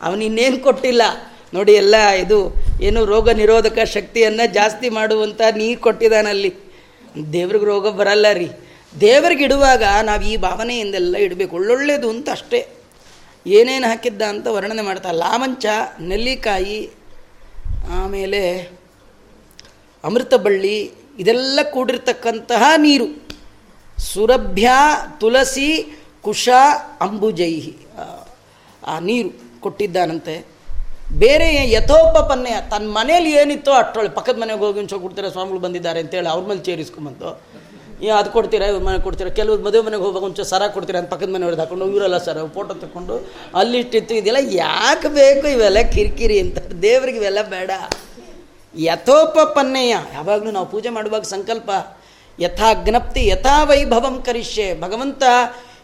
ಅವನಿನ್ನೇನು ಕೊಟ್ಟಿಲ್ಲ. ನೋಡಿ ಎಲ್ಲ ಇದು ಏನು ರೋಗ ನಿರೋಧಕ ಶಕ್ತಿಯನ್ನು ಜಾಸ್ತಿ ಮಾಡುವಂಥ ನೀರು ಕೊಟ್ಟಿದ್ದಾನಲ್ಲಿ ದೇವ್ರಿಗೆ ರೋಗ ಬರಲ್ಲ ರೀ. ದೇವ್ರಿಗೆ ಇಡುವಾಗ ನಾವು ಈ ಭಾವನೆಯಿಂದೆಲ್ಲ ಇಡಬೇಕು. ಒಳ್ಳೊಳ್ಳೆಯದು ಅಂತ ಅಷ್ಟೇ. ಏನೇನು ಹಾಕಿದ್ದ ಅಂತ ವರ್ಣನೆ ಮಾಡ್ತಾ ಲಾಮಂಚ ನೆಲ್ಲಿಕಾಯಿ, ಆಮೇಲೆ ಅಮೃತ ಬಳ್ಳಿ, ಇದೆಲ್ಲ ಕೂಡಿರ್ತಕ್ಕಂತಹ ನೀರು. ಸುರಭ್ಯ ತುಳಸಿ ಕುಶ ಅಂಬುಜೈಹಿ. ಆ- ನೀರು ಕೊಟ್ಟಿದ್ದಾನಂತೆ. ಬೇರೆ ಯಥೋಪಪನ್ಯ ತನ್ನ ಮನೇಲಿ ಏನಿತ್ತೋ ಅಷ್ಟೊಳ್ಳೆ, ಪಕ್ಕದ ಮನೆಗೆ ಹೋಗಿ ಒಂದು ಕೊಡ್ತೀರಾ, ಸ್ವಾಮಿಗಳು ಬಂದಿದ್ದಾರೆ ಅಂತೇಳಿ ಅವ್ರ ಮೇಲೆ ಚೇರಿಸ್ಕೊಂಬಂತು. ಅದು ಕೊಡ್ತೀರಾ, ಇವ್ರ ಮನೆಗೆ ಕೊಡ್ತೀರಾ, ಕೆಲವ್ರು ಮದುವೆ ಮನೆಗೆ ಹೋಗುವಾಗ ಒಂಚೂರು ಸರ ಕೊಡ್ತೀರಾ ಅಂತ ಪಕ್ಕದ ಮನೆಯವ್ರದ್ದು ಹಾಕೊಂಡು ಇವರೆಲ್ಲ ಸರ್, ಫೋಟೋ ತಗೊಂಡು ಅಲ್ಲಿಟ್ಟಿತ್ತು ಇದೆಲ್ಲ ಯಾಕೆ ಬೇಕು ಇವೆಲ್ಲ ಕಿರಿಕಿರಿ ಅಂತ, ದೇವ್ರಿಗೆ ಇವೆಲ್ಲ ಬೇಡ. ಯಥೋಪಪನ್ನಯ ಯಾವಾಗಲೂ ನಾವು ಪೂಜೆ ಮಾಡುವಾಗ ಸಂಕಲ್ಪ ಯಥಾ ಜ್ಞಪ್ತಿ ವೈಭವಂ ಕರಿಷ್ಯೆ. ಭಗವಂತ,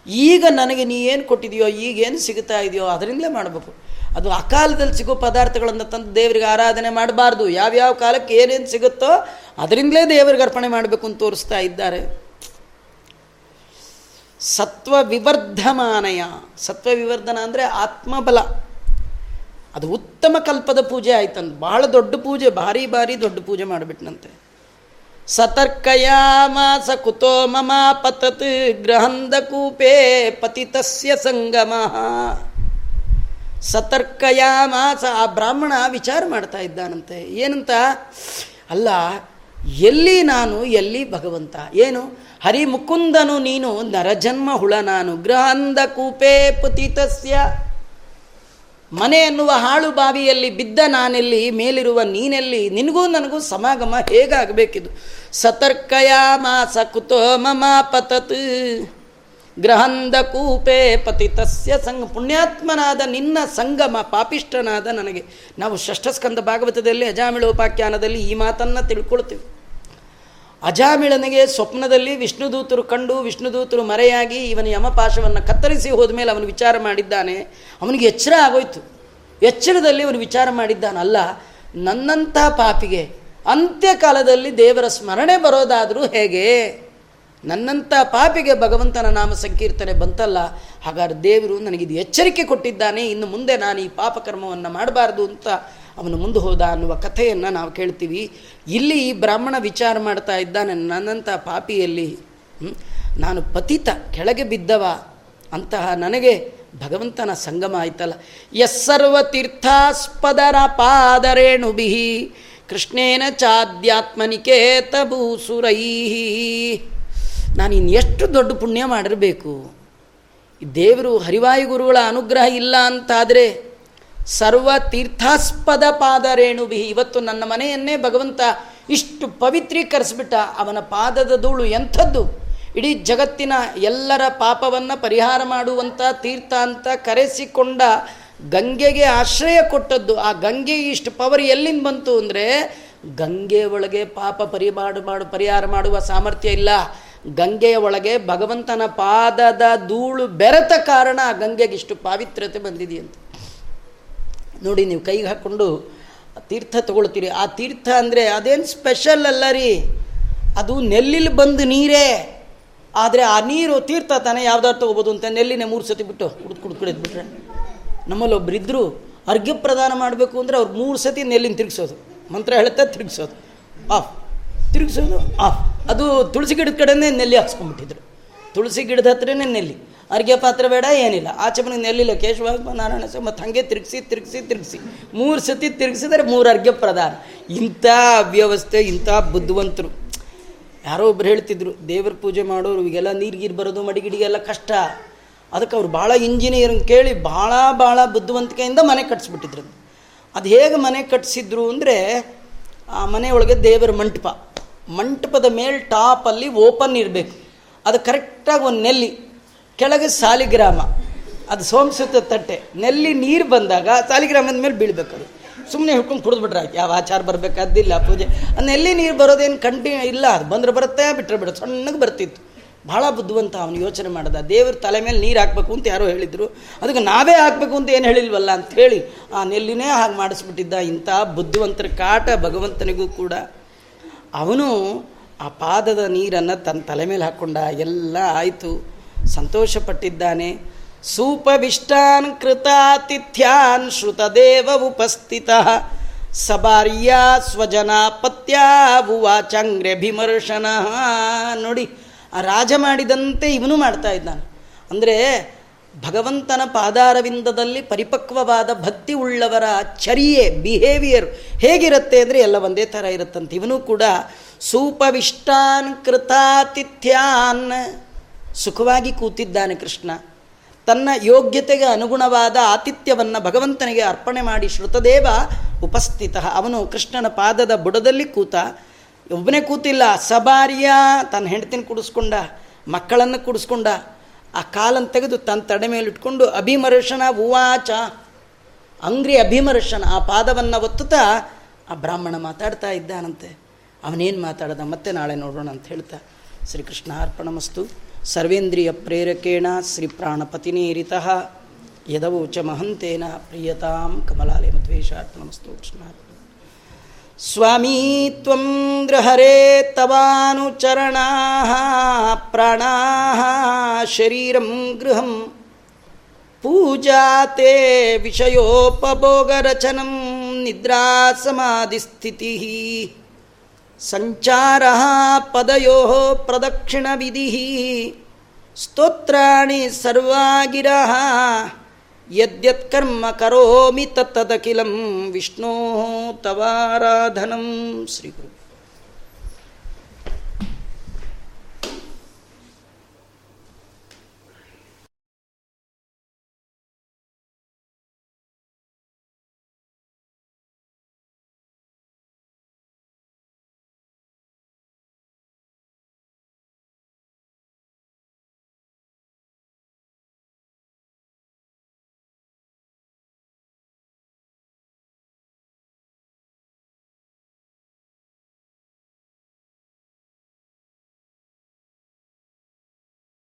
ಈಗ ನನಗೆ ನೀ ಏನು ಕೊಟ್ಟಿದೆಯೋ ಈಗೇನು ಸಿಗುತ್ತಾ ಇದೆಯೋ, ಅದರಿಂದಲೇ ಮಾಡಬೇಕು. ಅದು ಅಕಾಲದಲ್ಲಿ ಸಿಗೋ ಪದಾರ್ಥಗಳನ್ನು ತಂದು ದೇವರಿಗೆ ಆರಾಧನೆ ಮಾಡಬಾರ್ದು. ಯಾವ್ಯಾವ ಕಾಲಕ್ಕೆ ಏನೇನು ಸಿಗುತ್ತೋ, ಅದರಿಂದಲೇ ದೇವರಿಗೆ ಅರ್ಪಣೆ ಮಾಡಬೇಕು ಅಂತ ತೋರಿಸ್ತಾ ಇದ್ದಾರೆ. ಸತ್ವ ವಿವರ್ಧಮಾನಯ ಸತ್ವ ವಿವರ್ಧನ ಅಂದರೆ ಆತ್ಮಬಲ. ಅದು ಉತ್ತಮ ಕಲ್ಪದ ಪೂಜೆ ಆಯ್ತಂತ ಭಾಳ ದೊಡ್ಡ ಪೂಜೆ, ಭಾರಿ ಭಾರಿ ದೊಡ್ಡ ಪೂಜೆ ಮಾಡಿಬಿಟ್ನಂತೆ. ಸತರ್ಕಯಾಮಾಸ ಕುತೋ ಮಮ ಪತತ್ ಗ್ರಹಂದಕೂಪೇ ಪತಿತಸ್ಯ ಸಂಗಮ ಸತರ್ಕಯಾಮಾಸ ಆ ಬ್ರಾಹ್ಮಣ ವಿಚಾರ ಮಾಡ್ತಾ ಇದ್ದಾನಂತೆ. ಏನಂತ? ಅಲ್ಲ, ಎಲ್ಲಿ ನಾನು, ಎಲ್ಲಿ ಭಗವಂತ? ಏನು? ಹರಿಮುಕುಂದನು ನೀನು ನರಜನ್ಮ ಹುಳ ನಾನು. ಗ್ರಹಂದ ಕೂಪೇ ಪತಿತಸ್ಯ. ಮನೆ ಎನ್ನುವ ಹಾಳು ಬಾವಿಯಲ್ಲಿ ಬಿದ್ದ ನಾನೆಲ್ಲಿ, ಮೇಲಿರುವ ನೀನೆಲ್ಲಿ, ನಿನಗೂ ನನಗೂ ಸಮಾಗಮ ಹೇಗಾಗಬೇಕಿದು? ಸತರ್ಕಯ ಮಾಸ ಕುತೋ ಮಮ ಪತತ್ ಗ್ರಹಂದ ಕೂಪೆ ಪತಿತಸ್ಯ ಸಂಗ ಪುಣ್ಯಾತ್ಮನಾದ ನಿನ್ನ ಸಂಗಮ ಪಾಪಿಷ್ಠನಾದ ನನಗೆ. ನಾವು ಷಷ್ಠಸ್ಕಂದ ಭಾಗವತದಲ್ಲಿ, ಅಜಾಮಿಳೋಪಾಖ್ಯಾನದಲ್ಲಿ ಈ ಮಾತನ್ನು ತಿಳ್ಕೊಳ್ತೀವಿ. ಅಜಾಮಿಳನಿಗೆ ಸ್ವಪ್ನದಲ್ಲಿ ವಿಷ್ಣುದೂತರು ಕಂಡು ವಿಷ್ಣುದೂತರು ಮರೆಯಾಗಿ ಇವನ ಯಮಪಾಶವನ್ನು ಕತ್ತರಿಸಿ ಹೋದ್ಮೇಲೆ ಅವನು ವಿಚಾರ ಮಾಡಿದ್ದಾನೆ. ಅವನಿಗೆ ಎಚ್ಚರ ಆಗೋಯ್ತು. ಎಚ್ಚರದಲ್ಲಿ ಅವನು ವಿಚಾರ ಮಾಡಿದ್ದಾನಲ್ಲ ನನ್ನಂಥ ಪಾಪಿಗೆ ಅಂತ್ಯಕಾಲದಲ್ಲಿ ದೇವರ ಸ್ಮರಣೆ ಬರೋದಾದರೂ ಹೇಗೆ? ನನ್ನಂಥ ಪಾಪಿಗೆ ಭಗವಂತನ ನಾಮ ಸಂಕೀರ್ತನೆ ಬಂತಲ್ಲ, ಹಾಗಾದ್ರೆ ದೇವರು ನನಗಿದು ಎಚ್ಚರಿಕೆ ಕೊಟ್ಟಿದ್ದಾನೆ, ಇನ್ನು ಮುಂದೆ ನಾನು ಈ ಪಾಪಕರ್ಮವನ್ನು ಮಾಡಬಾರ್ದು ಅಂತ ಅವನು ಮುಂದೆ ಹೋದ ಅನ್ನುವ ಕಥೆಯನ್ನು ನಾವು ಕೇಳ್ತೀವಿ. ಇಲ್ಲಿ ಬ್ರಾಹ್ಮಣ ವಿಚಾರ ಮಾಡ್ತಾ ಇದ್ದಾನೆ ನನ್ನಂಥ ಪಾಪಿಯಲ್ಲಿ ನಾನು ಪತಿತ, ಕೆಳಗೆ ಬಿದ್ದವ ಅಂತಹ ನನಗೆ ಭಗವಂತನ ಸಂಗಮ ಆಯ್ತಲ್ಲ. ಯಸ್ಸರ್ವ ತೀರ್ಥಾಸ್ಪದರ ಪಾದರೇಣುಭಿ ಕೃಷ್ಣೇನ ಚಾದ್ಯಾತ್ಮನಿಕೇತ ಭೂಸುರೈ ನಾನು ಇನ್ನು ಎಷ್ಟು ದೊಡ್ಡ ಪುಣ್ಯ ಮಾಡಿರಬೇಕು. ದೇವರು ಹರಿವಾಯು ಗುರುಗಳ ಅನುಗ್ರಹ ಇಲ್ಲ ಅಂತಾದರೆ ಸರ್ವ ತೀರ್ಥಾಸ್ಪದ ಪಾದರೇಣುಭಿ ಇವತ್ತು ನನ್ನ ಮನೆಯನ್ನೇ ಭಗವಂತ ಇಷ್ಟು ಪವಿತ್ರೀಕರಿಸ್ಬಿಟ್ಟ ಅವನ ಪಾದದ ಧೂಳು ಎಂಥದ್ದು? ಇಡೀ ಜಗತ್ತಿನ ಎಲ್ಲರ ಪಾಪವನ್ನು ಪರಿಹಾರ ಮಾಡುವಂಥ ತೀರ್ಥ ಅಂತ ಕರೆಸಿಕೊಂಡ ಗಂಗೆಗೆ ಆಶ್ರಯ ಕೊಟ್ಟದ್ದು. ಆ ಗಂಗೆಗೆ ಇಷ್ಟು ಪವರ್ ಎಲ್ಲಿಂದ ಬಂತು ಅಂದರೆ ಗಂಗೆ ಒಳಗೆ ಪಾಪ ಪರಿಮಾಡು ಮಾಡು, ಪರಿಹಾರ ಮಾಡುವ ಸಾಮರ್ಥ್ಯ ಇಲ್ಲ. ಗಂಗೆಯ ಒಳಗೆ ಭಗವಂತನ ಪಾದದ ಧೂಳು ಬೆರೆತ ಕಾರಣ ಗಂಗೆಗೆ ಇಷ್ಟು ಪಾವಿತ್ರ್ಯತೆ ಬಂದಿದೆಯಂತೆ. ನೋಡಿ ನೀವು ಕೈಗೆ ಹಾಕ್ಕೊಂಡು ತೀರ್ಥ ತಗೊಳ್ತೀರಿ. ಆ ತೀರ್ಥ ಅಂದರೆ ಅದೇನು ಸ್ಪೆಷಲ್ ಅಲ್ಲ ರೀ? ಅದು ನೆಲ್ಲಿಲಿ ಬಂದು ನೀರೇ. ಆದರೆ ಆ ನೀರು ತೀರ್ಥ ತಾನೇ ಯಾವ್ದಾರು ತಗೋಬೋದು ಅಂತ ನೆಲ್ಲಿನೇ ಮೂರು ಸತಿ ಬಿಟ್ಟು ಕುಡ್ದು ಕುಡ್ದು ಕುಡಿದ್ಬಿಟ್ರೆ ನಮ್ಮಲ್ಲಿ ಒಬ್ಬರಿದ್ದರು ಅರ್ಘ್ಯ ಪ್ರದಾನ ಮಾಡಬೇಕು ಅಂದರೆ ಅವ್ರು ಮೂರು ಸತಿ ನೆಲ್ಲಿನ ತಿರುಗಿಸೋದು. ಮಂತ್ರ ಹೇಳ್ತಾ ತಿರುಗಿಸೋದು. ಆಫ್. ತಿರುಗಿಸೋದು ಆಫ್. ಅದು ತುಳಸಿ ಗಿಡದ ಕಡೆನೇ ನೆಲ್ಲಿ ಹಾಕ್ಸ್ಕೊಂಡ್ಬಿಟ್ಟಿದ್ರು. ತುಳಸಿ ಗಿಡದ ಹತ್ರನೇ ನೆಲ್ಲಿ. ಅರ್ಘ್ಯ ಪಾತ್ರ ಬೇಡ, ಏನಿಲ್ಲ. ಆಚೆ ಮನೆಗೆ ನೆಲ್ಲಿಲ್ಲ, ಕೇಶವ ನಾರಾಯಣ ಸ ಮತ್ತು ಹಾಗೆ ತಿರುಗಿಸಿ ತಿರುಗಿಸಿ ತಿರುಗಿಸಿ. ಮೂರು ಸತಿ ತಿರುಗಿಸಿದರೆ ಮೂರು ಅರ್ಘ್ಯ ಪ್ರದಾನ ಇಂಥ ಅವ್ಯವಸ್ಥೆ, ಇಂಥ ಬುದ್ಧಿವಂತರು. ಯಾರೋ ಒಬ್ರು ಹೇಳ್ತಿದ್ರು, ದೇವ್ರ ಪೂಜೆ ಮಾಡೋರು, ಈಗೆಲ್ಲ ನೀರು ಬರೋದು, ಮಡಿಗಿಡಿಗೆಲ್ಲ ಕಷ್ಟ. ಅದಕ್ಕೆ ಅವ್ರು ಭಾಳ ಇಂಜಿನಿಯರಿಂಗ್ ಕೇಳಿ ಭಾಳ ಭಾಳ ಬುದ್ಧಿವಂತಿಕೆಯಿಂದ ಮನೆ ಕಟ್ಸಿಬಿಟ್ಟಿದ್ರು. ಅದು ಹೇಗೆ ಮನೆ ಕಟ್ಟಿಸಿದ್ರು ಅಂದರೆ, ಆ ಮನೆಯೊಳಗೆ ದೇವರ ಮಂಟಪ. ಮಂಟಪದ ಮೇಲೆ ಟಾಪಲ್ಲಿ ಓಪನ್ ಇರಬೇಕು. ಅದು ಕರೆಕ್ಟಾಗಿ ಒಂದು ನೆಲ್ಲಿ. ಕೆಳಗೆ ಸಾಲಿಗ್ರಾಮ. ಅದು ಸೋಮಸುತ್ತ ತಟ್ಟೆ. ನೆಲ್ಲಿ ನೀರು ಬಂದಾಗ ಸಾಲಿಗ್ರಾಮದ ಮೇಲೆ ಬೀಳ್ಬೇಕು ಅದು ಸುಮ್ಮನೆ ಹಿಡ್ಕೊಂಡು ಕುಡಿದ್ಬಿಟ್ರೆ ಆಯ್ತು. ಯಾವ ಆಚಾರ ಬರಬೇಕಾದಿಲ್ಲ ಪೂಜೆ. ಆ ನೆಲ್ಲಿ ನೀರು ಬರೋದೇನು ಕಂಟಿನ್ಯೂ ಇಲ್ಲ. ಅದು ಬಂದ್ರೆ ಬರುತ್ತೆ ಬಿಟ್ಟರೆ ಬಿಡ ಸಣ್ಣಗೆ ಬರ್ತಿತ್ತು. ಭಾಳ ಬುದ್ಧಿವಂತ ಅವನು ಯೋಚನೆ ಮಾಡ್ದ. ದೇವ್ರ ತಲೆ ಮೇಲೆ ನೀರು ಹಾಕಬೇಕು ಅಂತ ಯಾರೋ ಹೇಳಿದರು. ಅದಕ್ಕೆ ನಾವೇ ಹಾಕಬೇಕು ಅಂತ ಏನು ಹೇಳಿಲ್ವಲ್ಲ ಅಂಥೇಳಿ ಆ ನೆಲ್ಲಿನೇ ಹಾಗೆ ಮಾಡಿಸ್ಬಿಟ್ಟಿದ್ದ ಇಂಥ ಬುದ್ಧಿವಂತರ ಕಾಟ ಭಗವಂತನಿಗೂ ಕೂಡ. ಅವನು ಆ ಪಾದದ ನೀರನ್ನು ತನ್ನ ತಲೆ ಮೇಲೆ ಹಾಕ್ಕೊಂಡ ಎಲ್ಲ ಆಯಿತು. ಸಂತೋಷಪಟ್ಟಿದ್ದಾನೆ. ಸೂಪವಿಷ್ಟಾನ್ ಕೃತಾತಿಥ್ಯಾನ್ ಶ್ರುತದೇವ ಉಪಸ್ಥಿತ. ಸಬಾರ್ಯ ಸ್ವಜನ ಪತ್ಯ ಭೀಮರ್ಶನ ನೋಡಿ, ಆ ರಾಜ ಮಾಡಿದಂತೆ ಇವನು ಮಾಡ್ತಾ ಇದ್ದಾನೆ. ಅಂದರೆ ಭಗವಂತನ ಪಾದಾರವಿಂದದಲ್ಲಿ ಪರಿಪಕ್ವವಾದ ಭಕ್ತಿ ಉಳ್ಳವರ ಚರ್ಯೆ ಬಿಹೇವಿಯರ್ ಹೇಗಿರುತ್ತೆ ಅಂದರೆ ಎಲ್ಲ ಒಂದೇ ಥರ ಇರುತ್ತಂತೆ. ಇವನು ಕೂಡ ಸೂಪವಿಷ್ಟಾನ್ ಕೃತಾತಿಥ್ಯಾನ್ ಸುಖವಾಗಿ ಕೂತಿದ್ದಾನೆ ಕೃಷ್ಣ. ತನ್ನ ಯೋಗ್ಯತೆಗೆ ಅನುಗುಣವಾದ ಆತಿಥ್ಯವನ್ನು ಭಗವಂತನಿಗೆ ಅರ್ಪಣೆ ಮಾಡಿ ಶ್ರುತದೇವ ಉಪಸ್ಥಿತ. ಅವನು ಕೃಷ್ಣನ ಪಾದದ ಬುಡದಲ್ಲಿ ಕೂತ, ಒಬ್ಬನೇ ಕೂತಿಲ್ಲ, ಸಬಾರಿಯ ತನ್ನ ಹೆಂಡತಿನ ಕುಡಿಸ್ಕೊಂಡ, ಮಕ್ಕಳನ್ನು ಕುಡಿಸ್ಕೊಂಡ, ಆ ಕಾಲನ್ನು ತೆಗೆದು ತನ್ನ ತಡೆ ಮೇಲಿಟ್ಕೊಂಡು ಅಭಿಮರ್ಶನ ಉವಾಚ. ಅಂಗ್ರಿ ಅಭಿಮರ್ಶನ, ಆ ಪಾದವನ್ನು ಒತ್ತುತ್ತಾ ಆ ಬ್ರಾಹ್ಮಣ ಮಾತಾಡ್ತಾ ಇದ್ದಾನಂತೆ. ಅವನೇನು ಮಾತಾಡದ? ಮತ್ತೆ ನಾಳೆ ನೋಡೋಣ ಅಂತ ಹೇಳ್ತಾ, ಶ್ರೀಕೃಷ್ಣ ಅರ್ಪಣಮಸ್ತು. ಸರ್ವೇಂದ್ರಿಯ ಪ್ರೇರಕೇಣ ಶ್ರೀ ಪ್ರಾಣಪತಿನೇರಿತ ಯದವೋಚ ಮಹಂತೇನ ಪ್ರಿಯತಾಂ ಕಮಲಾಲಯ ಮಧ್ವೇಶಾರ್ಪಣಮಸ್ತು ಸ್ವಾಮೀ ತ್ವಂ ಗೃಹರೇ ತವಾನುಚರಣಾ ಪ್ರಾಣಾ ಶರೀರಂ ಗೃಹಂ ಪೂಜಾತೆ ವಿಷಯೋಪಭೋಗರಚನಂ ನಿದ್ರಾ ಸಮಾಧಿಸ್ಥಿತಿ. ಸಂಚಾರ ಪದಯೋ ಪ್ರದಕ್ಷಿಣ ವಿಧಿ ಸ್ತೋತ್ರಾಣಿ ಸರ್ವಾಗಿರ. ಯದ್ಯತ್ಕರ್ಮ ಕರೋಮಿ ತತ್ತದಖಿಲಂ ವಿಷ್ಣೋ ತವಾರಾಧನಂ ಶ್ರೀಗುರು